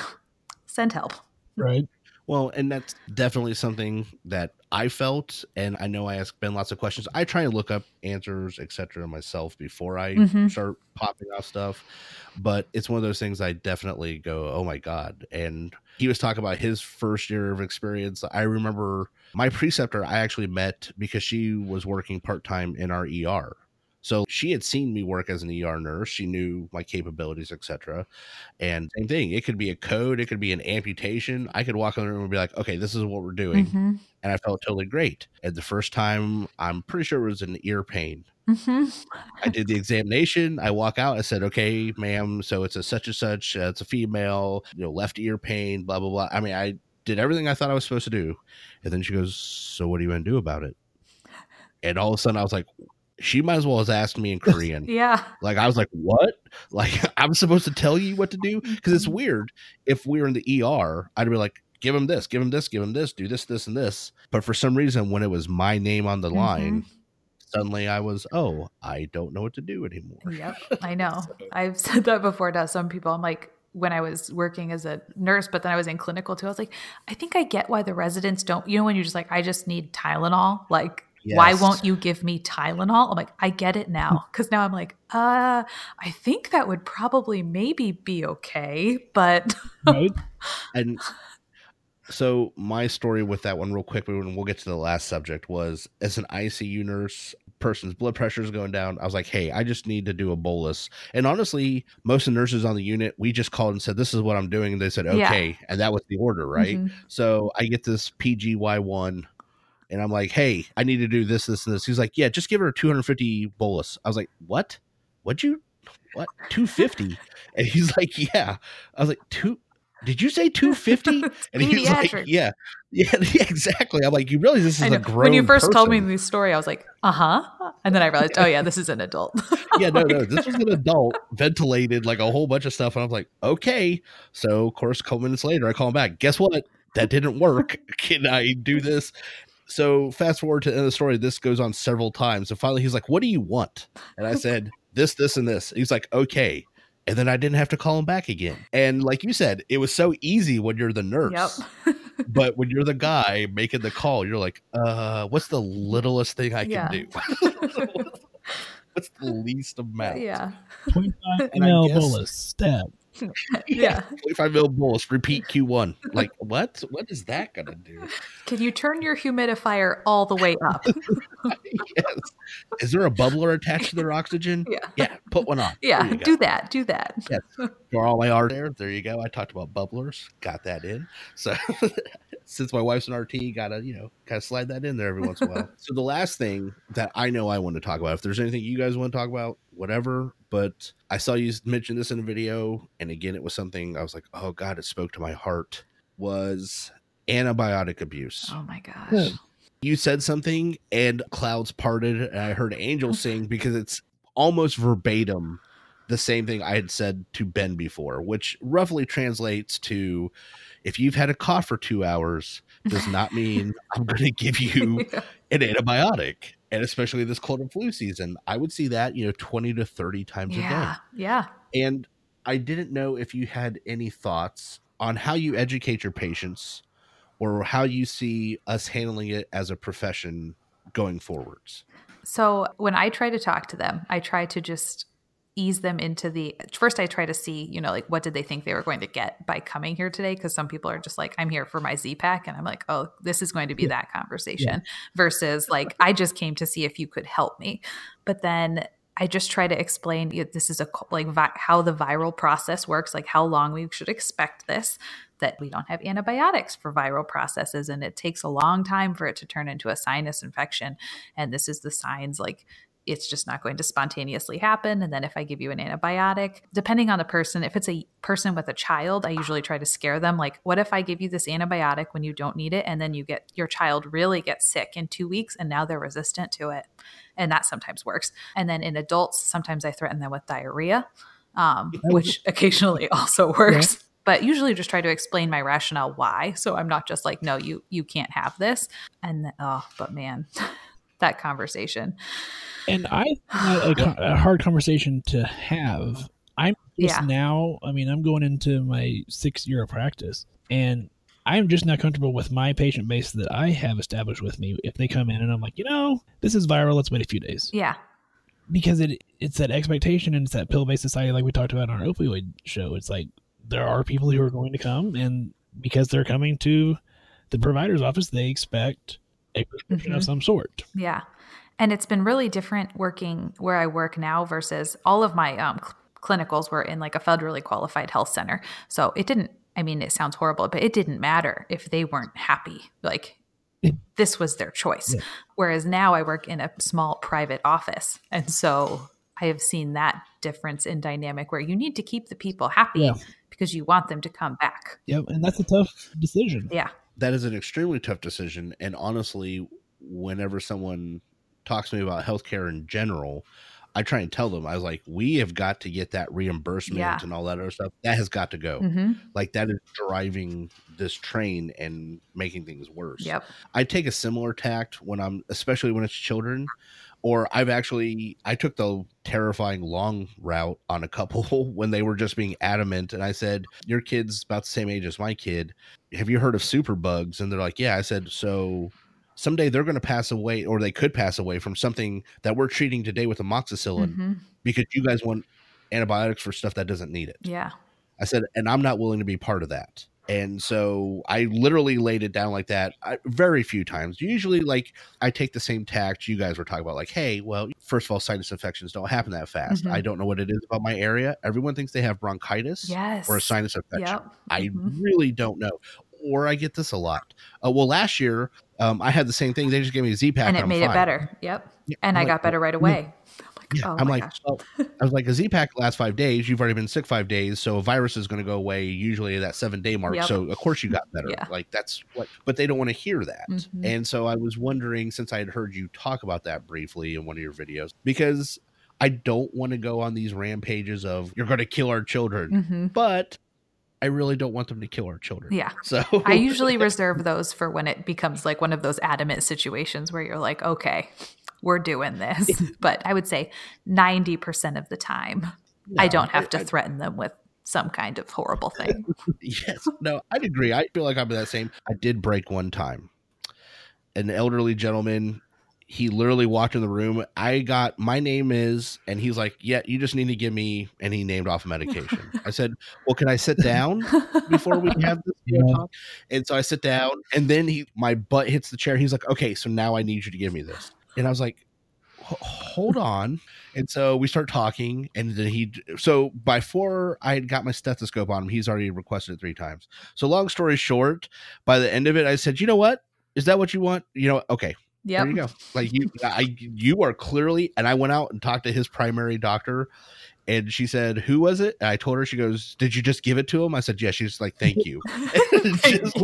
C: send help.
B: Right.
A: well and that's definitely something that i felt and i know i asked ben lots of questions i try and look up answers etc myself before i
C: Mhm.
A: start popping off stuff but it's one of those things i definitely go oh my god and he was talking about his first year of experience i remember my preceptor i actually met because she was working part-time in our er so she had seen me work as an ER nurse. She knew my capabilities, etc. And same thing. It could be a code. It could be an amputation. I could walk in the room and be like, "Okay, this is what we're doing,"
C: Mhm.
A: and I felt totally great. And the first time, I'm pretty sure it was an ear pain.
C: Mhm.
A: I did the examination. I walk out. I said, "Okay, ma'am. So it's a such and such. Uh, it's a female. You know, left ear pain. Blah blah blah." I mean, I did everything I thought I was supposed to do, and then she goes, "So what are you going to do about it?" And all of a sudden, I was like, "She might as well have asked me in [laughs] Korean."
C: Yeah.
A: Like I was like, "What?" Like [laughs] I'm supposed to tell you what to do [laughs] because it's weird. If we were in the ER, I'd be like, "Give him this, give him this, give him this, do this, this, and this." But for some reason, when it was my name on the line, suddenly I was, "Oh, I don't know what to do anymore."
C: Yep, I know. I've said that before to some people. I'm like, when I was working as a nurse, but then I was in clinical too. I was like, I think I get why the residents don't. You know, when you're just like, I just need Tylenol. Like, why won't you give me Tylenol? I'm like, I get it now because now I'm like, uh, I think that would probably maybe be okay, but [laughs]
B: Right.
A: And so my story with that one, real quick, and we'll get to the last subject, was as an ICU nurse person's blood pressure is going down. I was like, hey, I just need to do a bolus. And honestly, most of the nurses on the unit, we just called and said, this is what I'm doing. And they said,
C: Yeah.
A: okay. And that was the order, right?
C: Mhm.
A: So I get this PGY1 and I'm like, hey, I need to do this, this, and this. He's like, yeah, just give her a 250 bolus. I was like, what? What'd you, what? 250? [laughs] and he's like, yeah. I was like, two. Did you say [laughs] 250? And he's like, yeah. [laughs] yeah. Yeah, exactly. I'm like, you realize this is a grown
C: When you first told me
A: person.
C: this story, I was like, uh huh. And then I realized, oh, yeah, this is an adult.
A: yeah, no, no. This was an adult, ventilated, like a whole bunch of stuff. And I was like, okay. So, of course, a couple minutes later, I call him back. Guess what? That didn't work. Can I do this? So, fast forward to the end of the story. This goes on several times. And finally, he's like, what do you want? And I said, this, this, and this. He's like, okay. And then I didn't have to call him back again. And like you said, it was so easy when you're the nurse.
C: Yep.
A: But when you're the guy making the call, you're like, uh, what's the littlest thing I can
C: Yeah.
A: do? [laughs] [laughs] what's the least amount?
C: yeah.
B: 25 [laughs]
A: And I
B: ml
A: guess-
B: bolus stab. [laughs]
C: Yeah.
A: 25 mil bolus, repeat [laughs] Q1. Like, what? What is that going to do?
C: Can you turn your humidifier all the way up? [laughs]
A: yes. Is there a bubbler attached to their oxygen?
C: Yeah.
A: Yeah, put one on.
C: Yeah.
A: There you go.
C: Do that. Do that.
A: For all my art there, there you go. I talked about bubblers, got that in. So, since my wife's an RT, gotta you know, gotta slide that in there every once in a while. [laughs] so the last thing that I know I want to talk about, if there's anything you guys want to talk about, whatever. But I saw you mention this in a video, and again, it was something I was like, oh god, it spoke to my heart. Was antibiotic abuse.
C: Oh my gosh.
B: Yeah.
A: you said something and clouds parted and i heard angel [laughs] sing because it's almost verbatim the same thing i had said to ben before which roughly translates to if you've had a cough for two hours does not [laughs] mean i'm going to give you an antibiotic and especially this cold and flu season i would see that you know 20 to 30 times.
C: Yeah.
A: a day Yeah. and i didn't know if you had any thoughts on how you educate your patients or how you see us handling it as a profession going forwards.
C: So when I try to talk to them, I try to just ease them into the first I try to see, you know, like what did they think they were going to get by coming here today because some people are just like I'm here for my Z pack and I'm like, "Oh, this is going to be that conversation." Versus like I just came to see if you could help me. But then I just try to explain you know, this is a like vi- how the viral process works, like how long we should expect this that we don't have antibiotics for viral processes and it takes a long time for it to turn into a sinus infection and this is the signs like it's just not going to spontaneously happen. And then if i give you an antibiotic depending on the person if it's a person with a child i usually try to scare them like what if i give you this antibiotic when you don't need it? And then you get your child really gets sick in 2 weeks and now they're resistant to it. And that sometimes works. And then in adults sometimes i threaten them with diarrhea um, [laughs] which occasionally also works. But usually just try to explain my rationale why. So i'm not just like no you you can't have this. And oh but man [laughs] that conversation
B: And I a, a hard conversation to have. I'm just
C: Yeah.
B: now, I mean, I'm going into my sixth year of practice, and I'm just not comfortable with my patient base that I have established with me. If they come in and I'm like, you know, this is viral, let's wait a few days.
C: yeah
B: Because it it's that expectation and it's that pill based society, like we talked about on our opioid show. It's like there are people who are going to come, and because they're coming to the provider's office, they expect a prescription of
C: Mhm.
B: some sort.
C: Yeah. And it's been really different working where I work now versus all of my um, cl- clinicals were in like a federally qualified health center. So it didn't, I mean, it sounds horrible, but it didn't matter if they weren't happy. Like
B: Yeah.
C: this was their choice.
B: Yeah.
C: Whereas now I work in a small private office. And so I have seen that difference in dynamic where you need to keep the people happy
B: Yeah.
C: because you want them to come back.
B: Yep, and that's a tough decision.
C: Yeah.
A: That is an extremely tough decision. And honestly, whenever someone talks to me about healthcare in general, I try and tell them, I was like, we have got to get that reimbursement
C: Yeah.
A: and all that other stuff. That has got to go.
C: hmm
A: Like that is driving this train and making things worse.
C: Yep.
A: I take a similar tact when I'm, especially when it's children, or I've actually I took the terrifying long route on a couple [laughs] when they were just being adamant, and I said, "Your kid's about the same age as my kid. Have you heard of superbugs?" And they're like, "Yeah." I said, "So." Someday they're going to pass away, or they could pass away from something that we're treating today with amoxicillin
C: hmm
A: because you guys want antibiotics for stuff that doesn't need it.
C: Yeah.
A: I said, and I'm not willing to be part of that. And so I literally laid it down like that I, very few times. Usually, like I take the same tact you guys were talking about, like, hey, well, first of all, sinus infections don't happen that fast.
C: Mhm.
A: I don't know what it is about my area. Everyone thinks they have bronchitis
C: Yes.
A: or a sinus infection.
C: Yep.
A: I
C: Mhm.
A: really don't know. Or I get this a lot. Uh, well, last year um, I had the same thing. They just gave me a Z pack,
C: and it
A: I'm
C: made it better. Yep.
A: Yeah,
C: And
A: I'm
C: I
A: like,
C: got better right away. I'm like,
A: Yeah,
C: oh
A: I'm like, well, [laughs] I was like, a Z pack lasts five days. You've already been sick five days, so a virus is going to go away usually at that seven day mark.
C: Yep.
A: So of course you got better.
C: Yeah.
A: Like that's what, but they don't want to hear that.
C: Mhm.
A: And so I was wondering, since I had heard you talk about that briefly in one of your videos, because I don't want to go on these rampages of you're going to kill our children,
C: hmm
A: but I really don't want them to kill our children.
C: Yeah.
A: So
C: I usually [laughs] reserve those for when it becomes like one of those adamant situations where you're like, okay, we're doing this. [laughs] but I would say 90% of the time, I don't have to
A: I-
C: threaten them with some kind of horrible thing. [laughs]
A: Yes. No, I'd agree. I feel like I'm that same. I did break one time. An elderly gentleman, he literally walked in the room. I got my name is, and he's like, Yeah, you just need to give me and he named off a medication. I said, Well, can I sit down before we have this [laughs]
B: Yeah.
A: talk? And so I sit down and then he my butt hits the chair. He's like, Okay, so now I need you to give me this. And I was like, hold on. And so we start talking, and then he. So before I had got my stethoscope on him, he's already requested it three times. So long story short, by the end of it, I said, "You know what? Is that what you want? You know, okay,
C: yeah,
A: there you go. Like you, I, you are clearly." And I went out and talked to his primary doctor, and she said, "Who was it?" And I told her. She goes, "Did you just give it to him?" I said, "Yes." She's like, "Thank you." [laughs] [laughs] Just-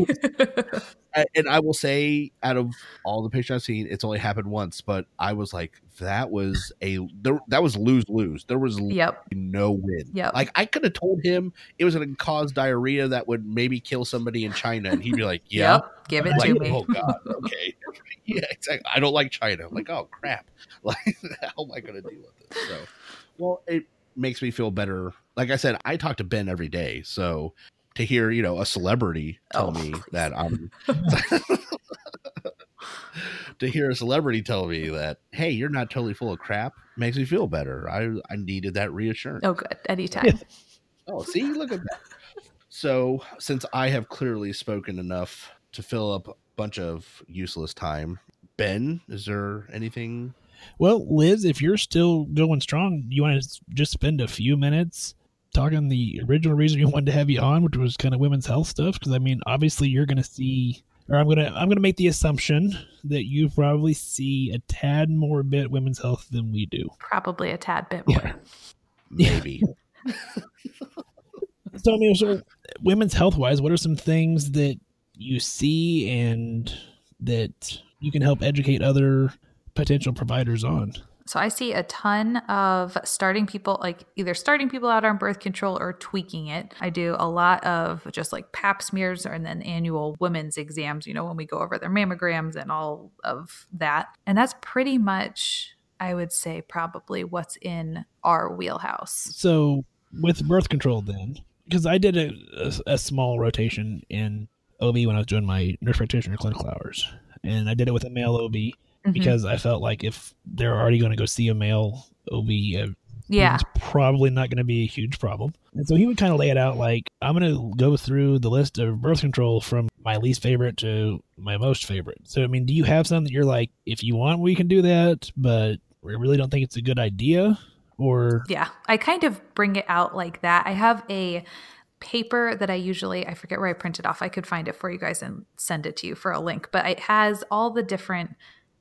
A: and I will say, out of all the patients I've seen, it's only happened once, but I was like, that was a there, that was lose lose. There was
C: yep.
A: no win.
C: Yep.
A: Like I could have told him it was going to cause diarrhea that would maybe kill somebody in China, and he'd be like, "Yeah,
C: Yep. Give it
A: like,
C: to me.
A: oh god, okay, [laughs] yeah, exactly. I don't like China. I'm like, oh crap, like how am I going to deal with this? So, well, it makes me feel better. Like I said, I talk to Ben every day, so to hear you know a celebrity tell
C: Oh,
A: me that I'm [laughs] [laughs] to hear a celebrity tell me that hey you're not totally full of crap makes me feel better i i needed that reassurance
C: Oh, good. Anytime. [laughs]
A: oh see look at that so since i have clearly spoken enough to fill up a bunch of useless time ben is there anything
B: Well, Liz, if you're still going strong, you want to just spend a few minutes talking the original reason you wanted to have you on, which was kind of women's health stuff. Because I mean, obviously, you're going to see, or I'm gonna, I'm gonna make the assumption that you probably see a tad more bit women's health than we do.
C: Probably a tad bit more.
B: Yeah. [laughs]
A: maybe [laughs]
B: So I mean, so women's health wise, what are some things that you see and that you can help educate other potential providers on?
C: So I see a ton of starting people, like either starting people out on birth control or tweaking it. I do a lot of just like pap smears and then annual women's exams, you know, when we go over their mammograms and all of that. And that's pretty much, I would say, probably what's in our wheelhouse.
B: So with birth control, then, because I did a, a, a small rotation in OB when I was doing my nurse practitioner clinical hours, and I did it with a male OB
C: Mhm.
B: because I felt like if they're already going to go see a male OB, uh,
C: yeah.
B: it's probably not going to be a huge problem. And so he would kind of lay it out like, I'm going to go through the list of birth control from my least favorite to my most favorite. So, I mean, do you have some that you're like, if you want, we can do that, but we really don't think it's a good idea? Or,
C: Yeah, I kind of bring it out like that. I have a paper that I usually, I forget where I printed off. I could find it for you guys and send it to you for a link, but it has all the different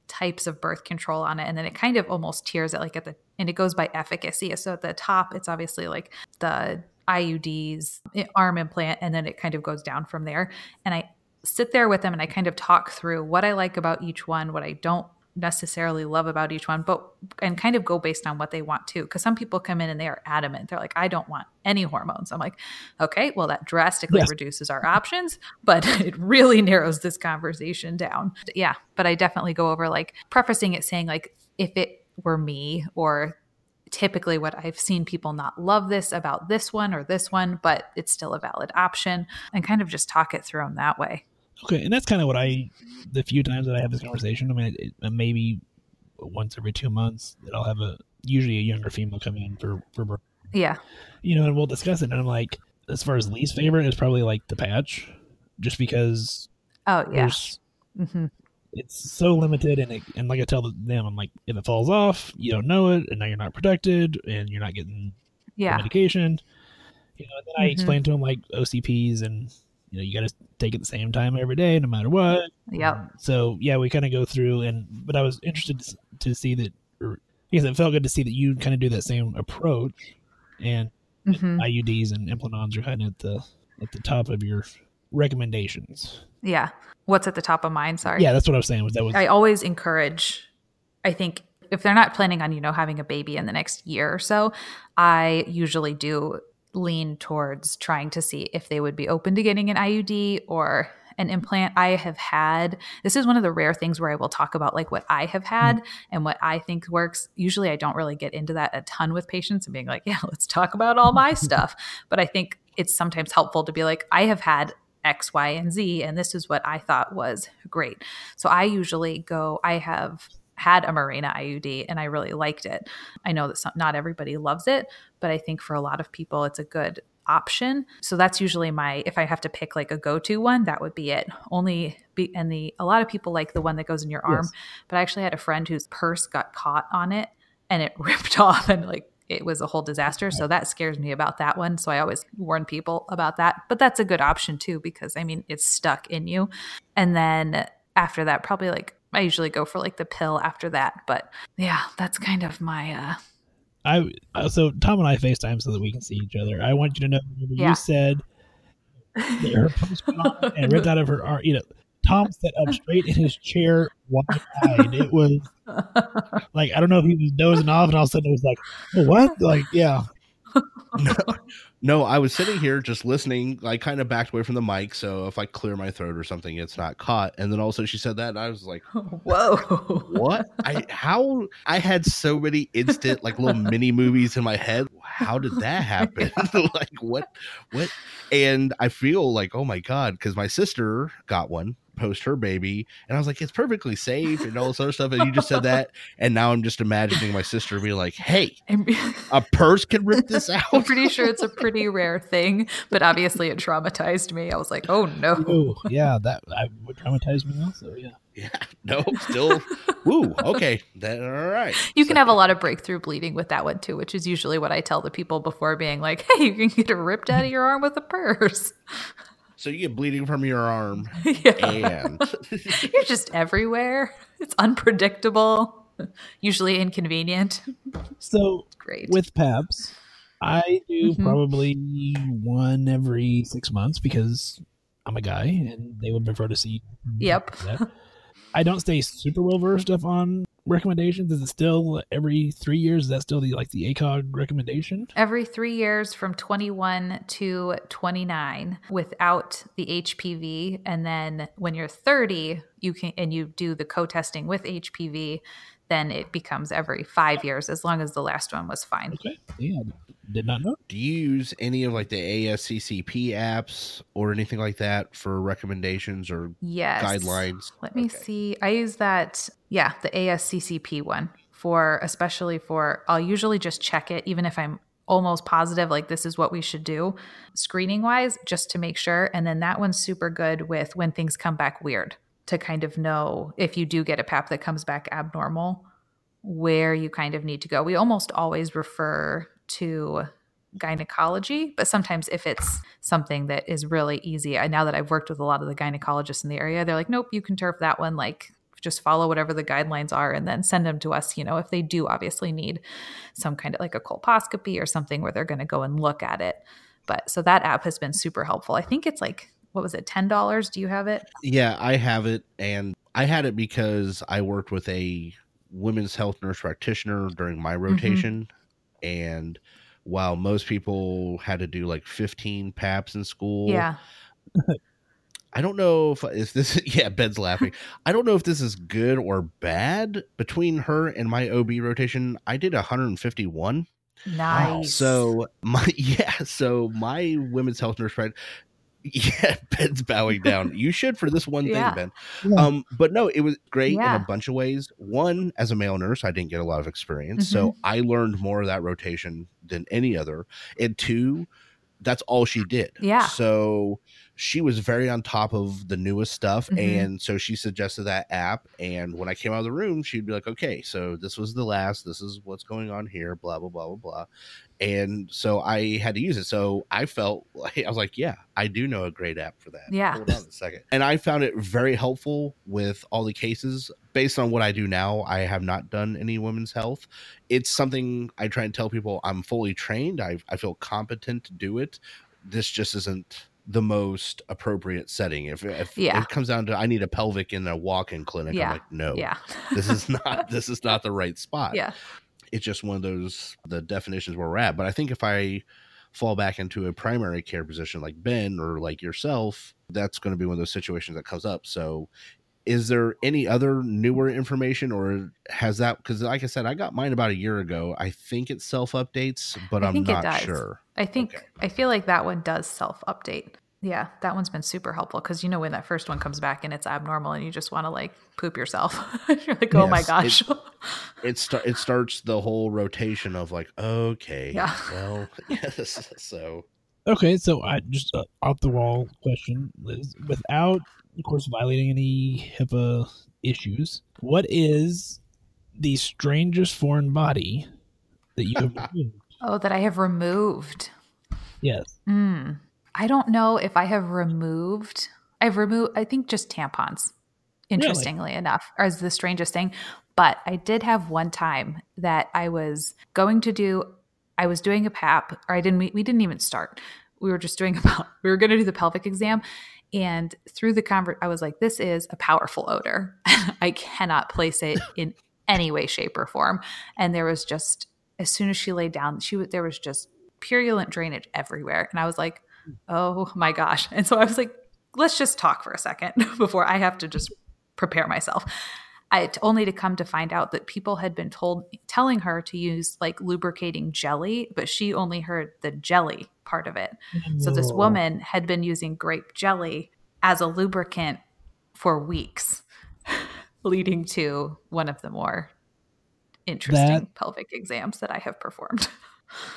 C: types of birth control on it. And then it kind of almost tiers it like at the, and it goes by efficacy. So at the top, it's obviously like the IUDs, eh, arm implant, and then it kind of goes down from there. And I sit there with them and I kind of talk through what I like about each one, what I don't necessarily love about each one, but and kind of go based on what they want to. Because some people come in and they are adamant. They're like, I don't want any hormones. I'm like, okay, well, that drastically
B: Yes.
C: reduces our options, but [laughs] it really narrows this conversation down. Yeah. But I definitely go over like prefacing it saying, like, if it were me or typically what I've seen people not love this about this one or this one, but it's still a valid option and kind of just talk it through them that way.
B: Okay, and that's kind of what I, the few times that I have this conversation, I mean, it, it, maybe once every two months that I'll have a usually a younger female come in for for birth,
C: Yeah.
B: you know, and we'll discuss it. And I'm like, as far as least favorite is probably like the patch, just because
C: Oh yeah.
B: there's
C: hmm
B: it's so limited and it, and like I tell them, I'm like, if it falls off, you don't know it, and now you're not protected, and you're not getting
C: Yeah.
B: medication. You know, and then I
C: Mhm.
B: explain to them like OCPs, and you know, you got to take it the same time every day, no matter what.
C: Yep.
B: So yeah, we kind of go through, and but I was interested to, to see that, or because it felt good to see that you kind of do that same approach, and
C: hmm
B: IUDs and implanons are kind of at the at the top of your recommendations.
C: Yeah. What's at the top of mine? Sorry.
B: Yeah, that's what I was saying. Was that was
C: I always encourage, I think, if they're not planning on, you know, having a baby in the next year or so, I usually do lean towards trying to see if they would be open to getting an IUD or an implant. I have had, this is one of the rare things where I will talk about like what I have mm-hmm. had and what I think works. Usually I don't really get into that a ton with patients and being like, yeah, let's talk about all my [laughs] stuff. But I think it's sometimes helpful to be like, I have had X, Y, and Z, and this is what I thought was great. So I usually go, I have had a Mirena IUD and I really liked it. I know that some, not everybody loves it, but I think for a lot of people it's a good option. So that's usually my if I have to pick like a go-to one, that would be it. Only be and the a lot of people like the one that goes in your arm,
B: Yes.
C: but I actually had a friend whose purse got caught on it and it [laughs] ripped off and like it was a whole disaster. So that scares me about that one. So I always warn people about that. But that's a good option too, because I mean, it's stuck in you. And then after that, probably like I usually go for like the pill after that. But yeah, that's kind of my uh
B: I uh, so Tom and I FaceTime so that we can see each other. I want you to know
C: Yeah.
B: you said that her [laughs] post and ripped out of her arm. You know, Tom sat up straight in his chair, wide eyed. It was like I don't know if he was dozing off, and all of a sudden it was like, oh, "What?" Like, yeah,
A: No, [laughs] I was sitting here just listening. I kind of backed away from the mic, so if I clear my throat or something, it's not caught. And then all of a sudden she said that, and I was like, oh,
C: Whoa.
A: "What? I how? I had so many instant like little mini movies in my head. How did that happen? [laughs] [laughs] like what? What? And I feel like, oh my god, because my sister got one post her baby, and I was like, it's perfectly safe and all this other stuff. And you just said that, and now I'm just imagining my sister being like, hey, [laughs] a purse can rip this out.
C: I'm pretty sure it's a [laughs] pretty rare thing, but obviously it traumatized me. I was like, oh no.
B: oh yeah, that I would traumatize me also. Yeah,
A: Yeah, no, still, woo, okay, then all right.
C: You can have a lot of breakthrough bleeding with that one too, which is usually what I tell the people before being like, hey, you can get it ripped out of your arm with a purse. [laughs]
A: So you get bleeding from your arm, [laughs]
C: yeah.
A: and [laughs]
C: You're just everywhere. It's unpredictable, usually inconvenient.
B: so
C: Great.
B: with PAPS, I do
C: Mhm.
B: probably one every six months because I'm a guy and they would prefer to see.
C: Yep.
B: that. [laughs] I don't stay super well versed up on recommendations. Is it still every three years? Is that still the like the ACOG recommendation?
C: Every three years from 21 to 29 without the HPV. And then when you're 30, you can, and you do the co testing with HPV, then it becomes every five years as long as the last one was fine.
B: Okay. Yeah, did not know.
A: do you use any of like the ASCCP apps or anything like that for recommendations or
C: Yes.
A: guidelines?
C: Let me
A: Okay.
C: see. I use that, yeah, the ASCCP one for especially for, I'll usually just check it, even if I'm almost positive like this is what we should do screening wise, just to make sure. And then that one's super good with when things come back weird to kind of know if you do get a PAP that comes back abnormal, where you kind of need to go. We almost always refer to gynecology, but sometimes if it's something that is really easy, I now that I've worked with a lot of the gynecologists in the area, they're like, nope, you can turf that one. Like, just follow whatever the guidelines are and then send them to us. You know, if they do obviously need some kind of like a colposcopy or something where they're going to go and look at it. But so that app has been super helpful. I think it's like, what was it, $10? Do you have it?
A: Yeah, I have it, and I had it because I worked with a women's health nurse practitioner during my mm-hmm. rotation, and while most people had to do like 15 paps in school,
C: Yeah.
A: I don't know if if this [laughs] yeah Ben's laughing. I don't know if this is good or bad. Between her and my OB rotation, I did 151.
C: Nice.
A: So [laughs] my yeah, so my women's health nurse friend, [laughs] yeah, Ben's bowing down. [laughs] You should for this one
C: Yeah.
A: thing, Ben. Um, but no, it was great in a bunch of ways. One, as a male nurse, I didn't get a lot of experience, so
C: Mm-hmm.
A: I learned more of that rotation than any other. And two, that's all she did.
C: Yeah.
A: So she was very on top of the newest stuff.
C: Mhm.
A: And so she suggested that app. And when I came out of the room, she'd be like, okay, so this was the last, this is what's going on here, blah, blah, blah, blah, blah. And so I had to use it. So I felt [laughs] like, I was like, yeah, I do know a great app for that.
C: Yeah.
A: Hold on a second. And I found it very helpful with all the cases. Based on what I do now, I have not done any women's health. It's something I try and tell people I'm fully trained. I, I feel competent to do it. This just isn't the most appropriate setting. If, if
C: Yeah.
A: it comes down to I need a pelvic in a walk-in clinic,
C: Yeah.
A: I'm like, no,
C: Yeah.
A: this is [laughs] not this is not the right spot
C: Yeah.
A: it's just one of those the definitions where we're at. But I think if I fall back into a primary care position like Ben or like yourself, that's going to be one of those situations that comes up. So is there any other newer information or has that because like I said, I got mine about a year ago. I think it self updates, but
C: I
A: I'm not sure.
C: I think
A: Okay.
C: I feel like that one does self update. Yeah, that one's been super helpful because you know when that first one comes back and it's abnormal and you just want to like poop yourself. [laughs] You're like, oh my
A: Yes,
C: gosh. [laughs]
A: It start it starts the whole rotation of like, okay,
C: Yeah.
A: well, [laughs] yes. So
B: Okay, so I just uh, off the wall question, Liz. Without, of course, violating any HIPAA issues, what is the strangest foreign body that you have [laughs] removed?
C: oh, that I have removed.
B: Yes.
C: Mm. I don't know if I have removed. I've removed. I think just tampons. Interestingly enough, as the strangest thing. But I did have one time that I was going to do. I was doing a PAP, or I didn't. We, we didn't even start. We were just doing about. [laughs] We were going to do the pelvic exam, and through the convert, I was like, "This is a powerful odor. [laughs] I cannot place it [laughs] in any way, shape, or form." And there was just as soon as she laid down, she was there was just purulent drainage everywhere, and I was like, "Oh my gosh!" And so I was like, "Let's just talk for a second before I have to just prepare myself." I only to come to find out that people had been told telling her to use like lubricating jelly, but she only heard the jelly part of it. So this woman had been using grape jelly as a lubricant for weeks, [laughs] leading to one of the more interesting
B: That-
C: pelvic exams that I have performed. [laughs]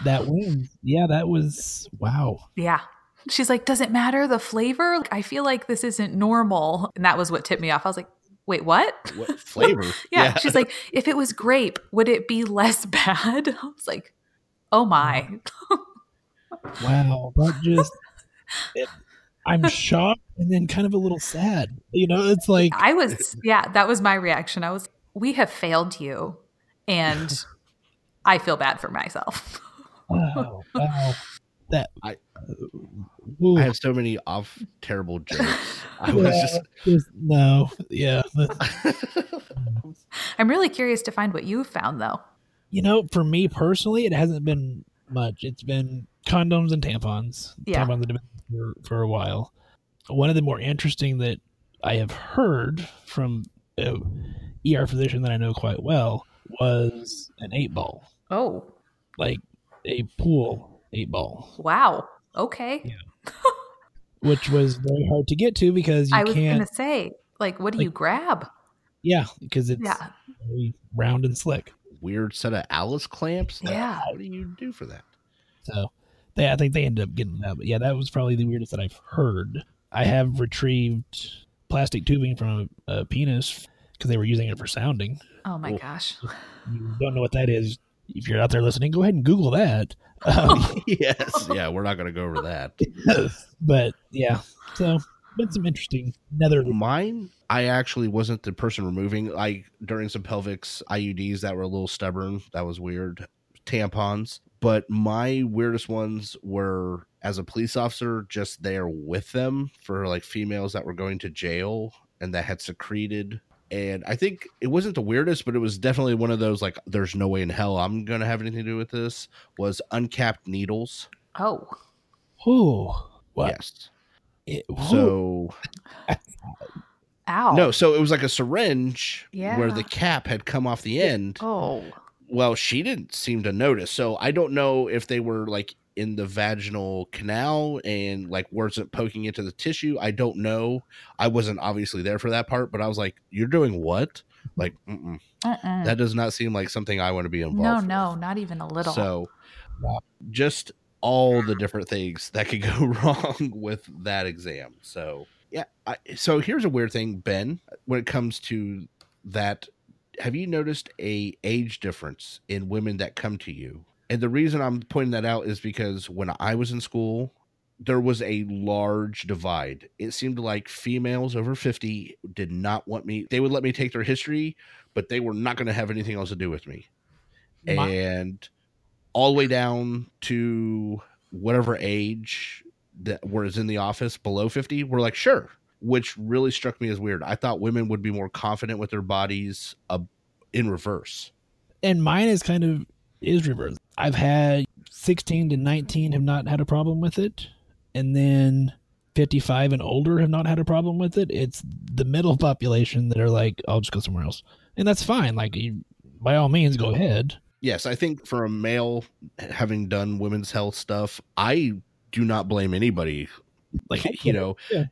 B: That wins. Yeah, that was wow.
C: Yeah. She's like, Does it matter the flavor? I feel like this isn't normal. And that was what tipped me off. I was like, Wait, what?
A: what [laughs] flavor? [laughs]
C: Yeah. She's like, If it was grape, would it be less [laughs] bad? I was like, Oh my.
B: Wow. That just it, I'm shocked and then kind of a little sad. You know, it's like
C: I was, yeah, that was my reaction. I was, We have failed you. And I feel bad for myself.
B: wow, wow. That
A: I- uh,
B: Ooh.
A: I have so many off terrible jokes. [laughs] I was
B: Yeah,
A: just
B: just- no. Yeah. [laughs]
C: I'm really curious to find what you found, though.
B: You know, for me personally, it hasn't been much. It's been condoms and tampons.
C: Yeah.
B: Tampons have been for, for a while. One of the more interesting that I have heard from a ER physician that I know quite well was an eight ball,
C: Oh,
B: like a pool eight ball,
C: wow. Okay.
B: Yeah. [laughs] which was very hard to get to because you
C: I was
B: can't.
C: going to say, like, what do
B: like-
C: you grab?
B: Yeah, because it's
C: Yeah.
B: very round and slick.
A: weird set of Allis clamps. That-
C: Yeah.
A: What do you do for that?
B: So they, I think they ended up getting that. But yeah, that was probably the weirdest that I've heard. I have retrieved plastic tubing from a, a penis because they were using it for sounding.
C: Oh my
A: Cool.
C: gosh. [laughs]
B: You don't know what that is. If you're out there listening, go ahead and Google that. Um, [laughs]
A: yes. Yeah, we're not going to go over that. [laughs]
B: but yeah, so been some interesting nether.
A: Mine, I actually wasn't the person removing. Like during some pelvics IUDs that were a little stubborn. That was weird. Tampons. But my weirdest ones were as a police officer, just there with them for like females that were going to jail and that had secreted. And I think it wasn't the weirdest, but it was definitely one of those like, there's no way in hell I'm going to have anything to do with this. Was uncapped needles.
C: Oh,
B: Oh, what?
A: Yes.
B: It, whoa.
A: So [laughs]
C: ow.
A: No, so it was like a syringe where the cap had come off the end.
C: Oh,
A: Well, she didn't seem to notice. So I don't know if they were like in the vaginal canal and like wasn't poking into the tissue. I don't know. I wasn't obviously there for that part, but I was like, "You're doing what?" Like, mm-mm.
C: uh-uh.
A: that does not seem like something I want to be involved.
C: no,
A: with.
C: no, not even a little.
A: So, just all the different things that could [laughs] go wrong with that exam. So yeah, I, so here's a weird thing, Ben. When it comes to that, have you noticed a age difference in women that come to you? And the reason I'm pointing that out is because when I was in school, there was a large divide. It seemed like females over 50 did not want me. They would let me take their history, but they were not going to have anything else to do with me.
B: My-
A: and all the way down to whatever age that was in the office below 50 were like, sure, which really struck me as weird. I thought women would be more confident with their bodies uh, in reverse.
B: and mine is kind of is reverse. I've had 16 to 19 have not had a problem with it, and then 55 and older have not had a problem with it. It's the middle population that are like, I'll just go somewhere else, and that's fine. Like, you, by all means, go ahead.
A: Yes, I think for a male having done women's health stuff, I do not blame anybody. Like, [laughs] you know,
B: Yeah.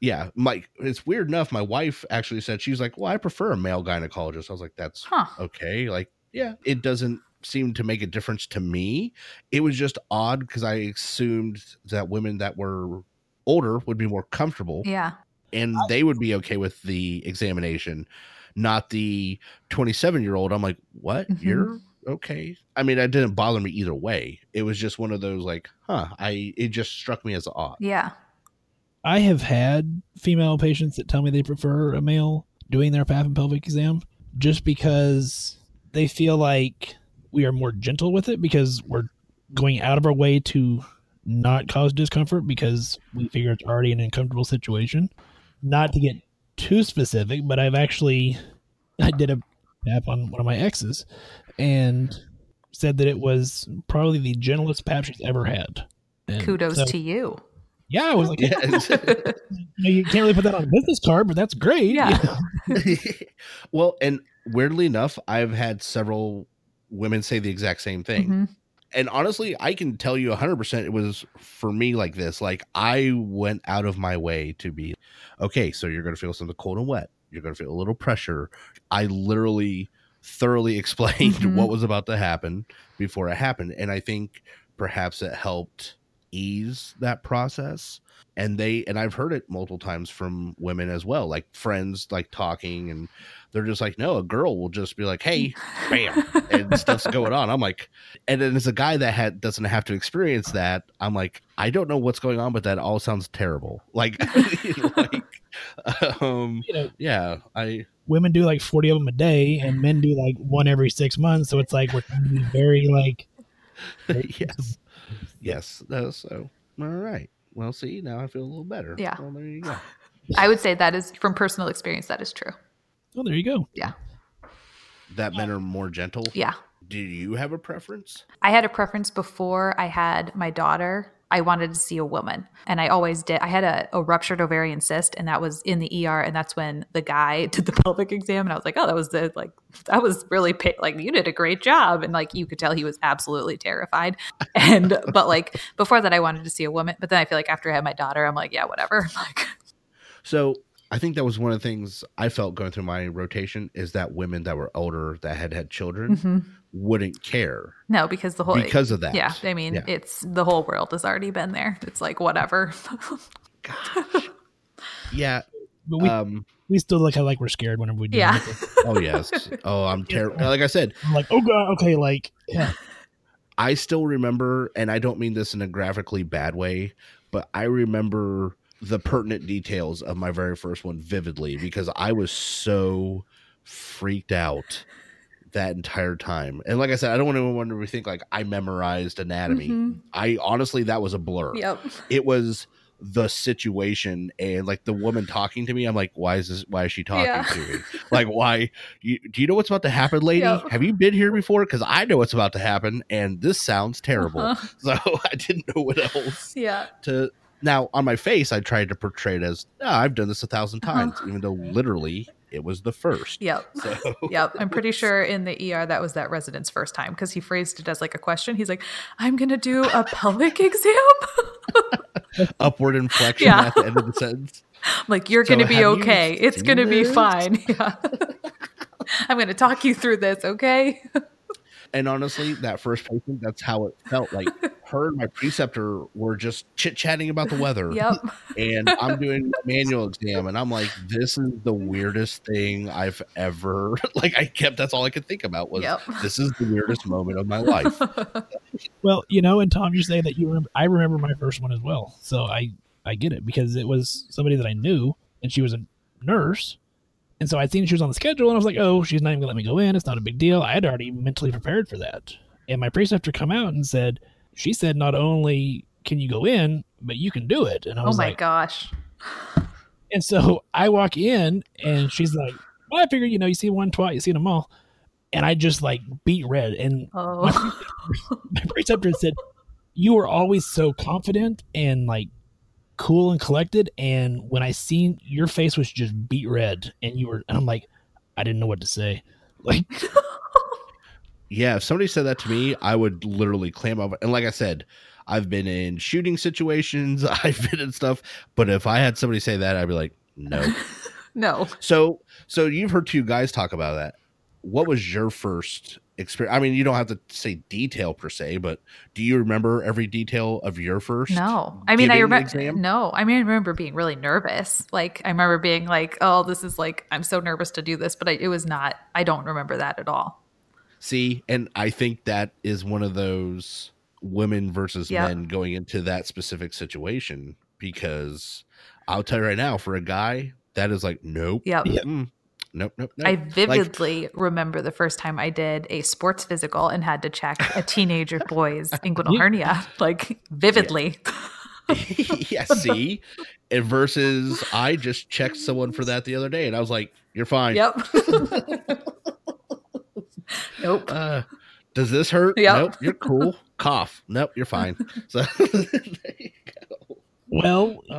A: yeah, Mike, it's weird enough. My wife actually said, she's like, well, I prefer a male gynecologist. I was like, that's
C: Huh.
A: okay. Like, yeah, it doesn't seem to make a difference to me. It was just odd because I assumed that women that were older would be more comfortable
C: Yeah.
A: and they would be okay with the examination, not the 27 year old. I'm like, what?
C: Mhm.
A: You're okay. I mean, it didn't bother me either way. It was just one of those like, huh, I, it just struck me as odd.
C: Yeah.
B: I have had female patients that tell me they prefer a male doing their pap and pelvic exam just because they feel like we are more gentle with it because we're going out of our way to not cause discomfort because we figure it's already an uncomfortable situation. Not to get too specific, but I've actually I did a pap on one of my exes and said that it was probably the gentlest pap she's ever had. And
C: Kudos
B: so-
C: to you.
B: yeah, I was like,
A: Yes. [laughs]
B: you, know, you can't really put that on a business card, but that's great. you
C: Yeah.
B: know? [laughs] [laughs]
A: well, and weirdly enough, I've had several women say the exact same thing.
C: Mhm.
A: and honestly i can tell you 100% it was for me like this like i went out of my way to be okay so you're going to feel something cold and wet you're going to feel a little pressure i literally thoroughly [laughs] explained
C: Mhm.
A: what was about to happen before it happened and i think perhaps it helped ease that process and they and i've heard it multiple times from women as well like friends like talking and they're just like no a girl will just be like hey bam and [laughs] stuff's going on. I'm like and then as a guy that had doesn't have to experience that i'm like i don't know what's going on but that all sounds terrible. [laughs] Like [laughs] like um
B: You know,
A: yeah i
B: women do like 40 of them a day and men do like one every six months. So it's like we're trying to very like,
A: yes. Yes no, so all right well see now i feel a little better
C: Yeah.
A: well, there you go [laughs]
C: I would say that is from personal experience. That is true.
B: oh, there you go.
C: Yeah.
A: that men are more gentle
C: Yeah.
A: do you have a preference
C: I had a preference before I had my daughter. I wanted to see a woman, and I always did. I had a, a ruptured ovarian cyst, and that was in the ER, and that's when the guy [laughs] did the pelvic exam, and I was like, "Oh, that was the like that was really like you did a great job," and like you could tell he was absolutely terrified. [laughs] And but like before that, I wanted to see a woman, but then I feel like after I had my daughter, I'm like, yeah, whatever. [laughs] Like,
A: So I think that was one of the things I felt going through my rotation is that women that were older that had had children
C: mhm.
A: wouldn't care
C: no, because the whole
A: because of that.
C: yeah, I mean,
A: Yeah.
C: it's the whole world has already been there. It's like whatever. [laughs]
A: Gosh. yeah.
B: But we,
A: Um.
B: we still look like we're scared whenever we do
C: yeah. [laughs]
A: Oh yes. Oh, I'm [laughs] terrible. Like I said,
B: I'm like, oh god, okay, like, yeah,
A: I still remember, and I don't mean this in a graphically bad way, but I remember the pertinent details of my very first one vividly because I was so freaked out that entire time. And like I said, I don't want anyone to think like I memorized anatomy.
C: Mhm.
A: I honestly, that was a blur.
C: Yep.
A: It was the situation and like the woman talking to me. I'm like, why is this? Why is she talking
C: Yeah.
A: to me? Like, why? You, do you know what's about to happen, lady?
C: Yep.
A: Have you been here before? Because I know what's about to happen, and this sounds terrible.
C: Uh-huh. [laughs]
A: So I didn't know what else
C: Yeah.
A: to. Now on my face, I tried to portray it as, oh, I've done this a 1000
C: Uh-huh.
A: times, even though literally it was the first.
C: Yep. [laughs]
A: So
C: Yep. I'm pretty sure in the ER that was that resident's first time because he phrased it as like a question. He's like, I'm going to do a [laughs] pelvic exam. [laughs]
A: upward inflection
C: Yeah.
A: at the end of the sentence.
C: I'm like, you're
A: So
C: going to be okay. It's going to be fine. Yeah. I'm going to talk you through this. Okay.
A: And honestly, that first patient, that's how it felt. Like [laughs] her and my preceptor were just chit chatting about the weather.
C: Yep.
A: and I'm doing a manual exam, and I'm like, this is the weirdest thing I've ever [laughs] like. I kept that's all I could think about was
C: Yep.
A: this is the weirdest moment of my life. [laughs]
B: Well, you know, and Tom, you say that you remember. I remember my first one as well, so I I get it because it was somebody that I knew, and she was a nurse, and so I'd seen she was on the schedule, and I was like, oh, she's not even gonna let me go in. It's not a big deal. I had already mentally prepared for that, and my preceptor come out and said, she said not only can you go in, but you can do it, and I
C: oh
B: was like, Oh
C: my
B: like,
C: gosh.
B: and so [laughs] I walk in, and she's like, well, I figure you know you see one twat, you see them all, and I just like beat red, and
C: Oh. [laughs]
B: my preceptor said you were always so confident and like cool and collected and when i seen your face was just beet red and you were and i'm like i didn't know what to say [laughs] like
A: Yeah, if somebody said that to me, I would literally clam up. And like I said, I've been in shooting situations, [laughs] I've been in stuff, but if I had somebody say that, I'd be like, no. [laughs]
C: no.
A: so, so you've heard two guys talk about that. What was your first experience? I mean, you don't have to say detail per se, but do you remember every detail of your first?
C: No. I mean, I remember. No. I mean, I remember being really nervous. Like, I remember being like, oh, this is like, I'm so nervous to do this. But I, it was not, I don't remember that at all.
A: See, and I think that is one of those women versus
C: Yeah.
A: men going into that specific situation because I'll tell you right now, for a guy, that is like, nope.
C: Yep.
A: mm, nope, nope, nope.
C: I
A: Like,
C: vividly remember the first time I did a sports physical and had to check a teenager [laughs] boy's inguinal
B: Yeah.
C: hernia. Like, vividly. [laughs]
A: yeah, see? And versus I just checked someone for that the other day and I was like, you're fine.
C: Yep. [laughs] nope.
A: Uh, does this hurt?
C: Yep.
A: Nope, you're cool. Cough. Nope, you're fine. So there you go.
B: well you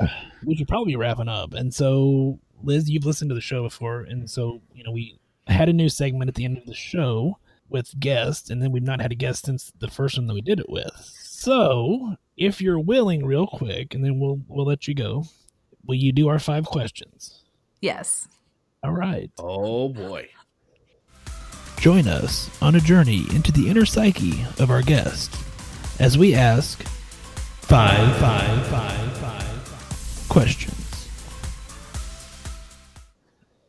B: know, we should probably be wrapping up and so liz you've listened to the show before and so you know we had a new segment at the end of the show with guests and then we've not had a guest since the first one that we did it with so if you're willing real quick and then we'll we'll let you go will you do our five questions
C: yes.
B: all right
A: Oh boy.
B: Join us on a journey into the inner psyche of our guest as we ask five, five, five, five questions.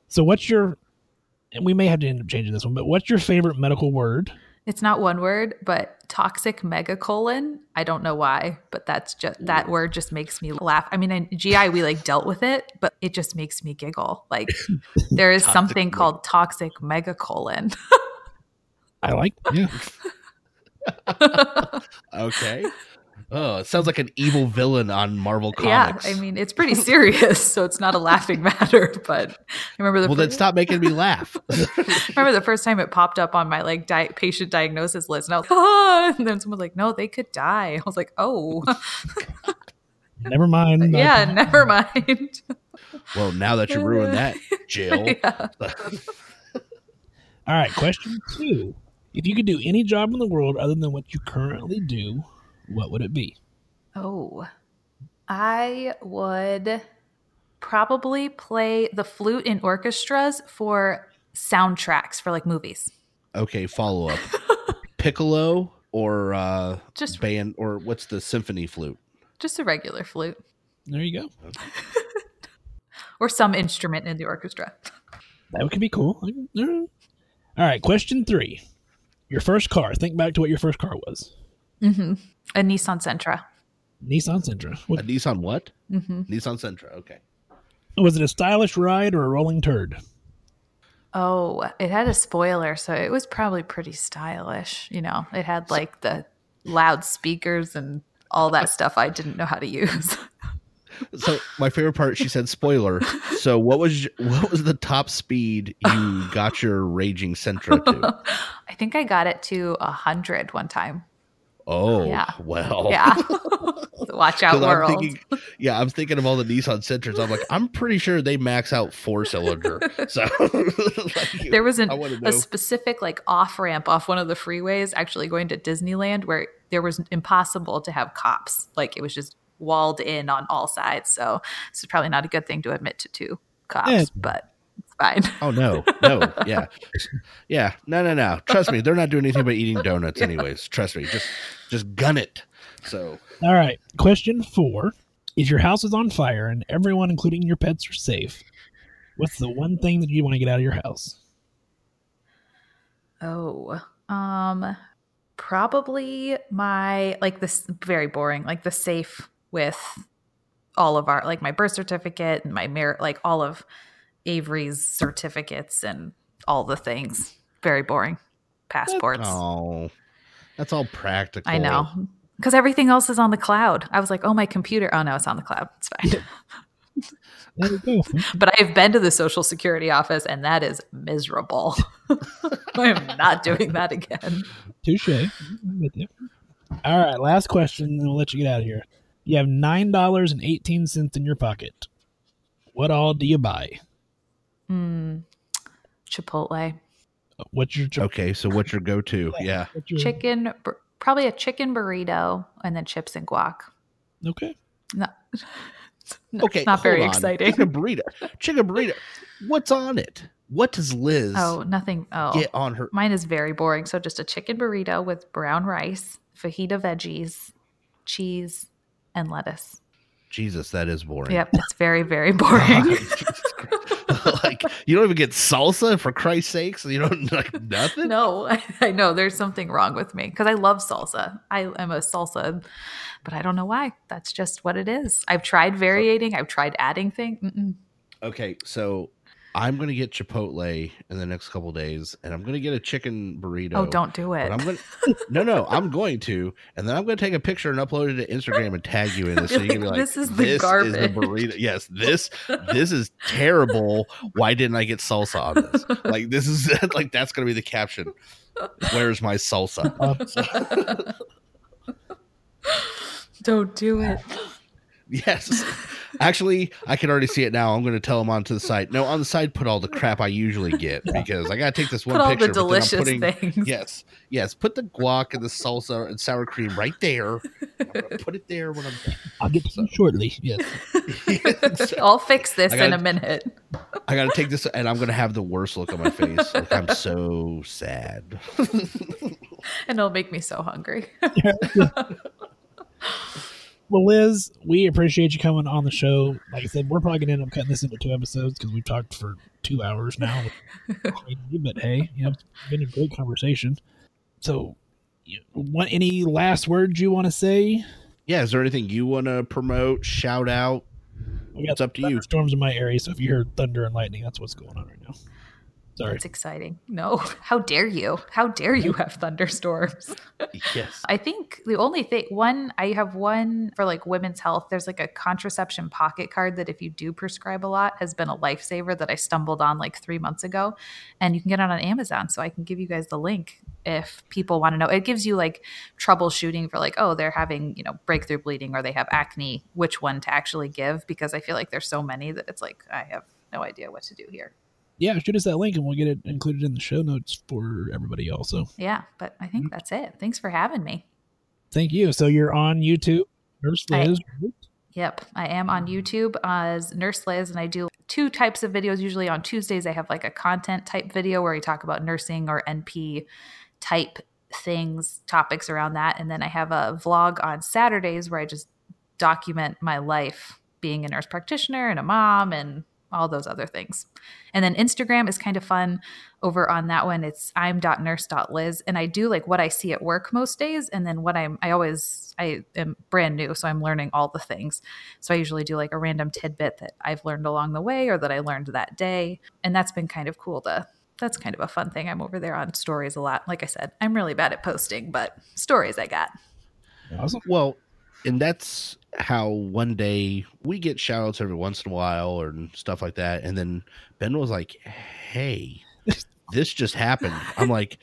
B: So, what's your, and we may have to end up changing this one, but what's your favorite medical word?
C: It's not one word, but toxic megacolon. I don't know why, but that's just that word just makes me laugh. I mean, in GI we like dealt with it, but it just makes me giggle. Like [laughs] there is something called toxic megacolon.
B: I like, yeah. [laughs] [laughs]
A: Okay. Oh, it sounds like an evil villain on Marvel Comics.
C: yeah,
A: Comics.
C: I mean it's pretty serious, so it's not a laughing matter. [laughs] But I remember the
A: well, then stop making me laugh. [laughs]
C: remember the first time it popped up on my like di- patient diagnosis list, and I was like, ah! and then someone's like, no, they could die. I was like, oh, [laughs]
B: Never mind.
C: yeah, never mind.
A: well, now that you ruined that, Jill.
C: yeah.
B: All right, question two. If you could do any job in the world other than what you currently do, what would it be?
C: Oh, I would probably play the flute in orchestras for soundtracks for like movies.
A: Okay, follow up. [laughs] Piccolo or uh
C: Just
A: band or what's the symphony flute?
C: just a regular flute
B: There you go. [laughs]
C: or some instrument in the orchestra.
B: That could be cool. All right, question three. Your first car. Think back to what your first car was.
C: Hmm A Nissan Sentra.
B: Nissan Sentra.
A: A Nissan what?
C: hmm
A: Nissan Sentra. Okay.
B: was it a stylish ride or a rolling turd?
C: Oh, it had a spoiler, so it was probably pretty stylish. You know, it had like the loudspeakers and all that stuff I didn't know how to use. [laughs]
A: So my favorite part, she said spoiler. So what was what was the top speed you got your raging Sentra to? [laughs]
C: I think I got it to a hundred one time.
A: Oh,
C: Yeah.
A: well.
C: Yeah. [laughs] Watch out,
A: 'Cause I'm
C: world.
A: thinking, yeah, I'm thinking of all the Nissan Sentras. I'm like, I'm pretty sure they max out four cylinder. [laughs] So [laughs] like,
C: there was an, a specific like off ramp off one of the freeways actually going to Disneyland where there was impossible to have cops. Like it was just walled in on all sides. So this is probably not a good thing to admit to two cops,
B: Yeah.
C: but fine. [laughs]
A: Oh no, no, yeah, yeah, no, no, no. Trust me, they're not doing anything but eating donuts, [laughs] anyways. Trust me, just just gun it. So
B: All right. Question four: If your house is on fire and everyone, including your pets, are safe, what's the one thing that you want to get out of your house?
C: Oh, um, probably my like this very boring, like the safe with all of our like my birth certificate and my merit, like all of Avery's certificates and all the things. Very boring. Passports.
A: oh, that's all practical.
C: I know. Because everything else is on the cloud. I was like, oh, my computer. Oh, no, it's on the cloud. It's fine.
B: There we go. [laughs]
C: but I've been to the Social Security office and that is miserable. [laughs] I am not doing that again.
B: Touche. All right. Last question, and we'll let you get out of here. You have nine dollars and eighteen cents in your pocket. What all do you buy?
C: Mm, Chipotle.
B: What's your ch-
A: Okay, so what's your go-to? Yeah,
B: your-
C: Chicken, bur- probably a chicken burrito and then chips and guac.
B: Okay.
C: No, [laughs]
A: okay.
C: not very
A: on.
C: exciting.
A: Chicken burrito. Chicken burrito. What's on it? What does Liz
C: Oh, nothing. Oh,
A: get on her?
C: mine is very boring. So just a chicken burrito with brown rice, fajita veggies, cheese, and lettuce.
A: Jesus, that is boring.
C: Yep, it's very very [laughs] boring.
A: Christ. [laughs] like you don't even get salsa for Christ's sakes. You don't [laughs] like nothing.
C: no, I, I know there's something wrong with me because I love salsa. I am a salsa, but I don't know why. That's just what it is. I've tried varying. I've tried adding things.
A: Okay, so I'm gonna get Chipotle in the next couple days, and I'm gonna get a chicken burrito.
C: Oh, don't do it.
A: But I'm gonna [laughs] no, no, I'm going to, and then I'm gonna take a picture and upload it to Instagram and tag you in this, so you can be [laughs] like,
C: This is the
A: "This is the burrito." Yes, this this is terrible. Why didn't I get salsa on this? Like this is [laughs] like that's gonna be the caption. Where's my salsa?
C: don't do it.
A: Yes. Actually, I can already see it now. I'm going to tell them onto the site. No, on the side, put all the crap I usually get because I got to take this one
C: Put all
A: picture.
C: the
A: but then
C: delicious
A: putting-
C: things.
A: Yes, yes. Put the guac and the salsa and sour cream right there. I'm gonna put it there when I'm done.
B: I'll get to you shortly. Yes.
A: done. [laughs] [laughs]
C: I'll fix this in
A: gotta-
C: a minute.
A: I got to take this, and I'm going to have the worst look on my face. Like I'm so sad. [laughs]
C: And it'll make me so hungry.
B: Well, Liz, we appreciate you coming on the show. Like I said, we're probably going to end up cutting this into two episodes because we've talked for two hours now. [laughs] but hey, you know, it's been a great conversation. So, you, what any last words you want to say?
A: Yeah. Is there anything you want to promote? Shout out?
B: We
A: It's up to you.
B: Storms in my area, so if you hear thunder and lightning, that's what's going on right now. Sorry.
C: It's exciting. No, [laughs] how dare you? How dare you have thunderstorms? [laughs]
A: Yes.
C: I think the only thing, one, I have one for like women's health. There's like a contraception pocket card that if you do prescribe a lot has been a lifesaver that I stumbled on like three months ago. And you can get it on Amazon. So I can give you guys the link if people want to know. It gives you like troubleshooting for like, oh, they're having, you know, breakthrough bleeding or they have acne, which one to actually give because I feel like there's so many that it's like, I have no idea what to do here.
B: Yeah, shoot us that link and we'll get it included in the show notes for everybody also.
C: Yeah, but I
A: Mm-hmm.
C: think that's it. Thanks for having me.
B: Thank you. So you're on YouTube, Nurse Liz. right?
C: Yep, I am on YouTube as Nurse Liz, and I do two types of videos. Usually on Tuesdays, I have like a content type video where I talk about nursing or NP type things, topics around that. And then I have a vlog on Saturdays where I just document my life being a nurse practitioner and a mom and all those other things. And then Instagram is kind of fun over on that one. It's I'm.nurse.liz. And I do like what I see at work most days. And then what I'm, I always, I am brand new. So I'm learning all the things. So I usually do like a random tidbit that I've learned along the way or that I learned that day. And that's been kind of cool to, that's kind of a fun thing. I'm over there on stories a lot. Like I said, I'm really bad at posting, but stories I got.
B: Awesome.
A: Well, and that's how one day we get shout outs every once in a while or stuff like that. And then Ben was like, Hey, this just happened. I'm like,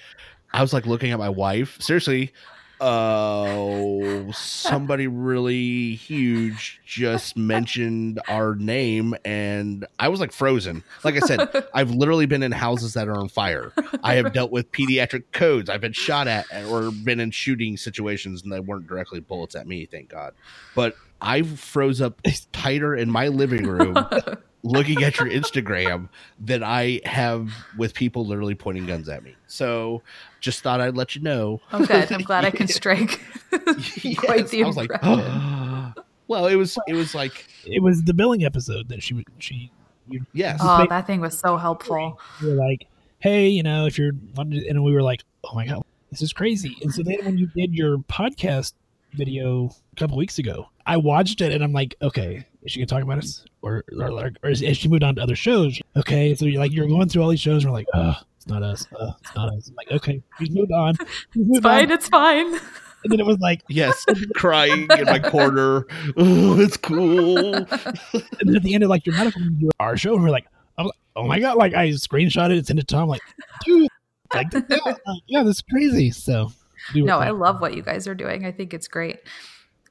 A: I was like looking at my wife. Seriously, oh, somebody really huge just mentioned our name. And I was like frozen. Like I said, [laughs] I've literally been in houses that are on fire. I have dealt with pediatric codes. I've been shot at or been in shooting situations and they weren't directly bullets at me, thank God. But I froze up tighter in my living room [laughs] looking at your Instagram than I have with people literally pointing guns at me. So just thought I'd let you know.
C: Oh, good. I'm glad I [laughs] can strike [laughs] quite
A: Yes,
C: the
A: I was like,
C: impression.
A: well, it was it was like
B: It was the billing episode that she would she you
A: yes.
C: oh, that thing was so helpful.
B: You were like, hey, you know, if you're and we were like, oh my god, this is crazy. And so then when you did your podcast video a couple weeks ago, I watched it and I'm like, okay, is she gonna talk about us, or or, or, or is, has she moved on to other shows? Okay, so you're like you're going through all these shows and we're like, oh, it's not us, uh, it's not us. I'm like, okay, she's moved on, she's [laughs]
C: It's fine.
B: on.
C: It's fine.
B: And then it was like,
A: Yes, [laughs] [laughs] crying in my corner. Oh, it's cool.
B: and then at the end of like your medical review, our show, we're like, I'm like, oh my god, like I screenshot it, sent it to Tom, like, dude, like, yeah, like, yeah, this crazy. So, we were
C: No, I love what you guys are doing. I think it's great.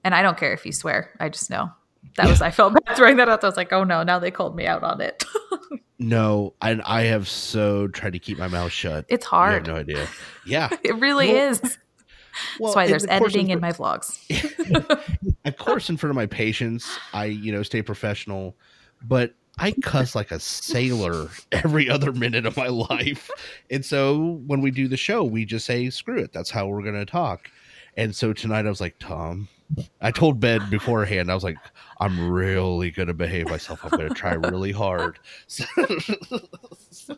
C: And I don't care if you swear. I just know. That was I felt bad throwing that out. I was like, oh no, now they called me out on it.
A: No, and I have so tried to keep my mouth shut.
C: it's hard.
A: no idea. Yeah. [laughs]
C: It really
A: Well,
C: is.
A: Well,
C: That's why there's editing in
A: fr-
C: my vlogs. [laughs]
A: of course in front of my patients i you know stay professional but i cuss like a sailor every other minute of my life and so when we do the show we just say screw it that's how we're going to talk and so tonight i was like tom i told ben beforehand i was like i'm really going to behave myself i'm going to try really hard so, [laughs]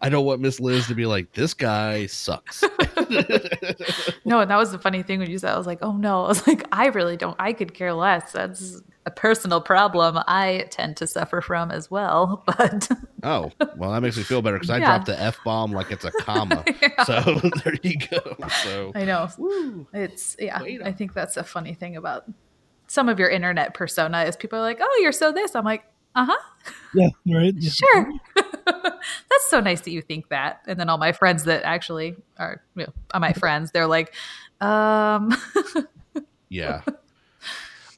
A: i don't want miss liz to be like this guy sucks [laughs]
C: No, and that was the funny thing when you said, I was like, oh no. I was like, I really don't, I could care less. That's a personal problem I tend to suffer from as well. [laughs] But
A: Oh, well, that makes me feel better because I
C: Yeah.
A: dropped the F bomb like it's a comma. [laughs]
C: Yeah.
A: So [laughs] there you go. So,
C: I know.
A: woo.
C: It's, yeah, I think that's a funny thing about some of your internet persona is people are like, oh, you're so this. I'm like, uh huh.
B: yeah, right, yeah.
C: Sure. That's so nice that you think that. And then all my friends that actually are you know, are my friends, they're like, um,
A: yeah.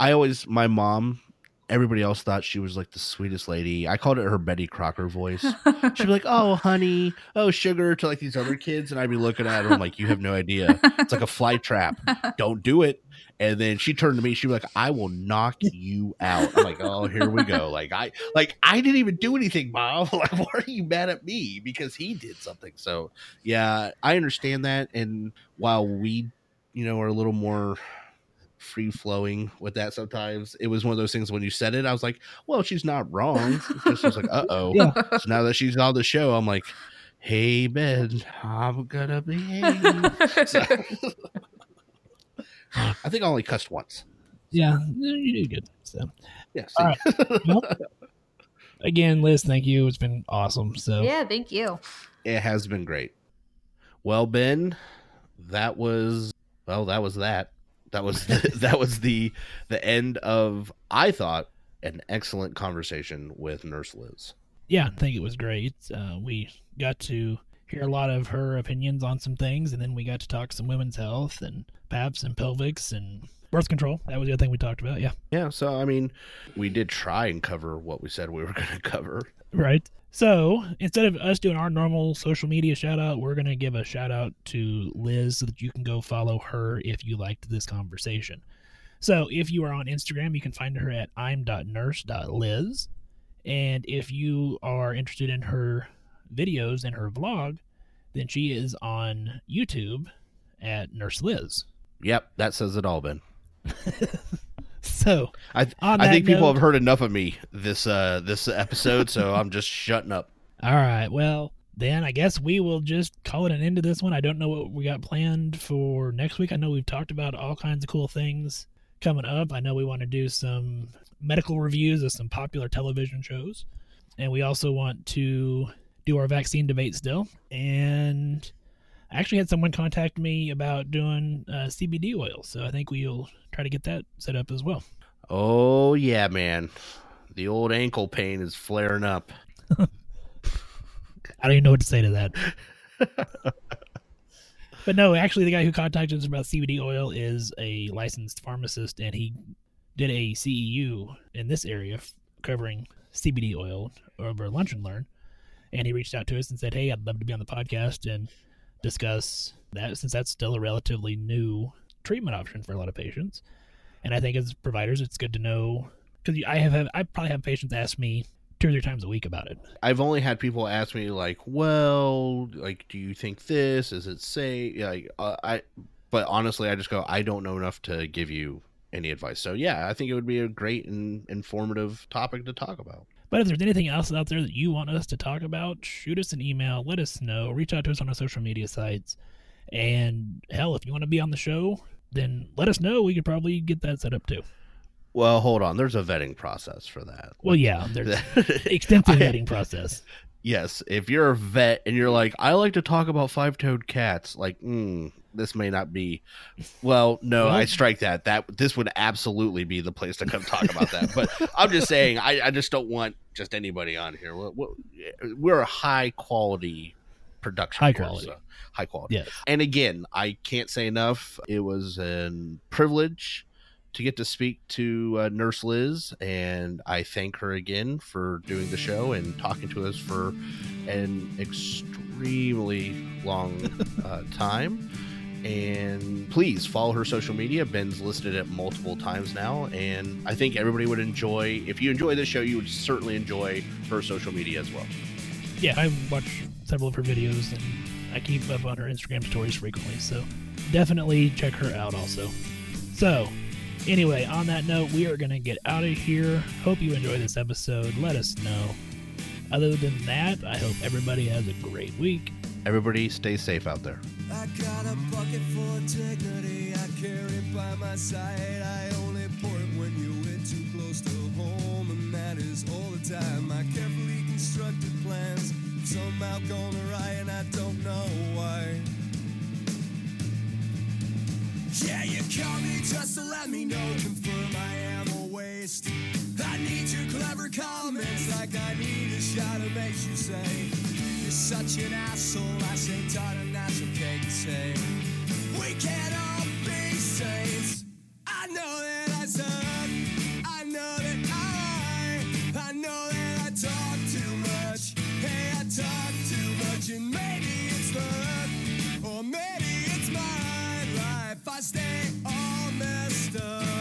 A: I always, my mom, everybody else thought she was like the sweetest lady. I called it her Betty Crocker voice. She'd be like, oh, honey, oh, sugar to like these other kids. And I'd be looking at her, I'm like, you have no idea. It's like a fly trap. Don't do it. And then she turned to me. She'd be like, "I will knock you out." I'm like, "Oh, here we go." Like I, like I didn't even do anything, mom. [laughs] Like, why are you mad at me because he did something? So, yeah, I understand that. And while we, you know, are a little more free flowing with that, sometimes it was one of those things. When you said it, I was like, "Well, she's not wrong." It's just like, "Uh oh." [laughs]
B: Yeah.
A: So now that she's on the show, I'm like, "Hey, Ben, I'm gonna behave." [laughs] So- [laughs] I think I only cussed once.
B: yeah, you did good. So,
A: Yeah.
B: All right. well, again, Liz, thank you. It's been awesome. So,
C: yeah, thank you.
A: It has been great. Well, Ben, that was well, that was that. That was [laughs] that was the the end of I thought an excellent conversation with Nurse Liz.
B: yeah, I think it was great. Uh, we got to hear a lot of her opinions on some things, and then we got to talk some women's health and PAPS and pelvics and birth control. That was the other thing we talked about. Yeah,
A: Yeah, so I mean, we did try and cover what we said we were [laughs] going to cover.
B: right. So instead of us doing our normal social media shout out, we're going to give a shout out to Liz so that you can go follow her if you liked this conversation. So if you are on Instagram, you can find her at im.nurse.liz. And if you are interested in her videos and her vlog, then she is on YouTube at Nurse Liz.
A: Yep, that says it all, Ben. [laughs]
B: So
A: I I think people have heard enough of me this uh this episode, so I'm just shutting up.
B: All right. Well, then I guess we will just call it an end to this one. I don't know what we got planned for next week. I know we've talked about all kinds of cool things coming up. I know we want to do some medical reviews of some popular television shows. And we also want to do our vaccine debate still. And I actually had someone contact me about doing uh, CBD oil. So I think we'll try to get that set up as well.
A: Oh yeah, man. The old ankle pain is flaring up. [laughs]
B: I don't even know what to say to that. [laughs] but no, actually, the guy who contacted us about CBD oil is a licensed pharmacist, and he did a CEU in this area covering CBD oil over Lunch and Learn. And he reached out to us and said, "Hey, I'd love to be on the podcast and discuss that, since that's still a relatively new treatment option for a lot of patients." And I think as providers, it's good to know because I have, have I probably have patients ask me two or three times a week about it.
A: I've only had people ask me like, "Well, like, do you think this? Is it safe?" like uh, I?" But honestly, I just go, I don't know enough to give you any advice. So yeah, I think it would be a great and informative topic to talk about.
B: But if there's anything else out there that you want us to talk about, shoot us an email, let us know, reach out to us on our social media sites. And hell, if you want to be on the show, then let us know. We could probably get that set up too.
A: Well, hold on. There's a vetting process for that.
B: Well, yeah, there's [laughs] extensive [laughs] vetting process.
A: yes, if you're a vet and you're like, I like to talk about five-toed cats, like, mm, this may not be. [laughs] Well, no, I strike that. That this would absolutely be the place to come talk about that. But I'm just saying, I, I just don't want just anybody on here. We're, we're- we're a high quality production.
B: High quality.
A: so- high quality.
B: Yes.
A: And again, I can't say enough. It was a privilege to get to speak to uh, Nurse Liz, and I thank her again for doing the show and talking to us for an extremely long [laughs] uh, time. And please follow her social media. Ben's listed it multiple times now, and I think everybody would enjoy. If you enjoy this show, you would certainly enjoy her social media as well.
B: Yeah, I watch several of her videos and I keep up on her Instagram stories frequently. So definitely check her out also. So, anyway, on that note, we are going to get out of here. Hope you enjoy this episode. Let us know. Other than that, I hope everybody has a great week.
A: Everybody, stay safe out there.
D: I got a bucket full of dignity. I carry it by my side. I only pour it when you're way too close to home, and that is all the time. My carefully constructed plans have somehow gone awry and I don't know why. Yeah, you call me just to let me know, confirm I am a waste. I need your clever comments like I need a shot of makes you say, You're such an asshole, I say, tired and that's okay to say. We can't all be saints, I know that I said. thinking maybe it's good or maybe it's my life. I stay all messed up.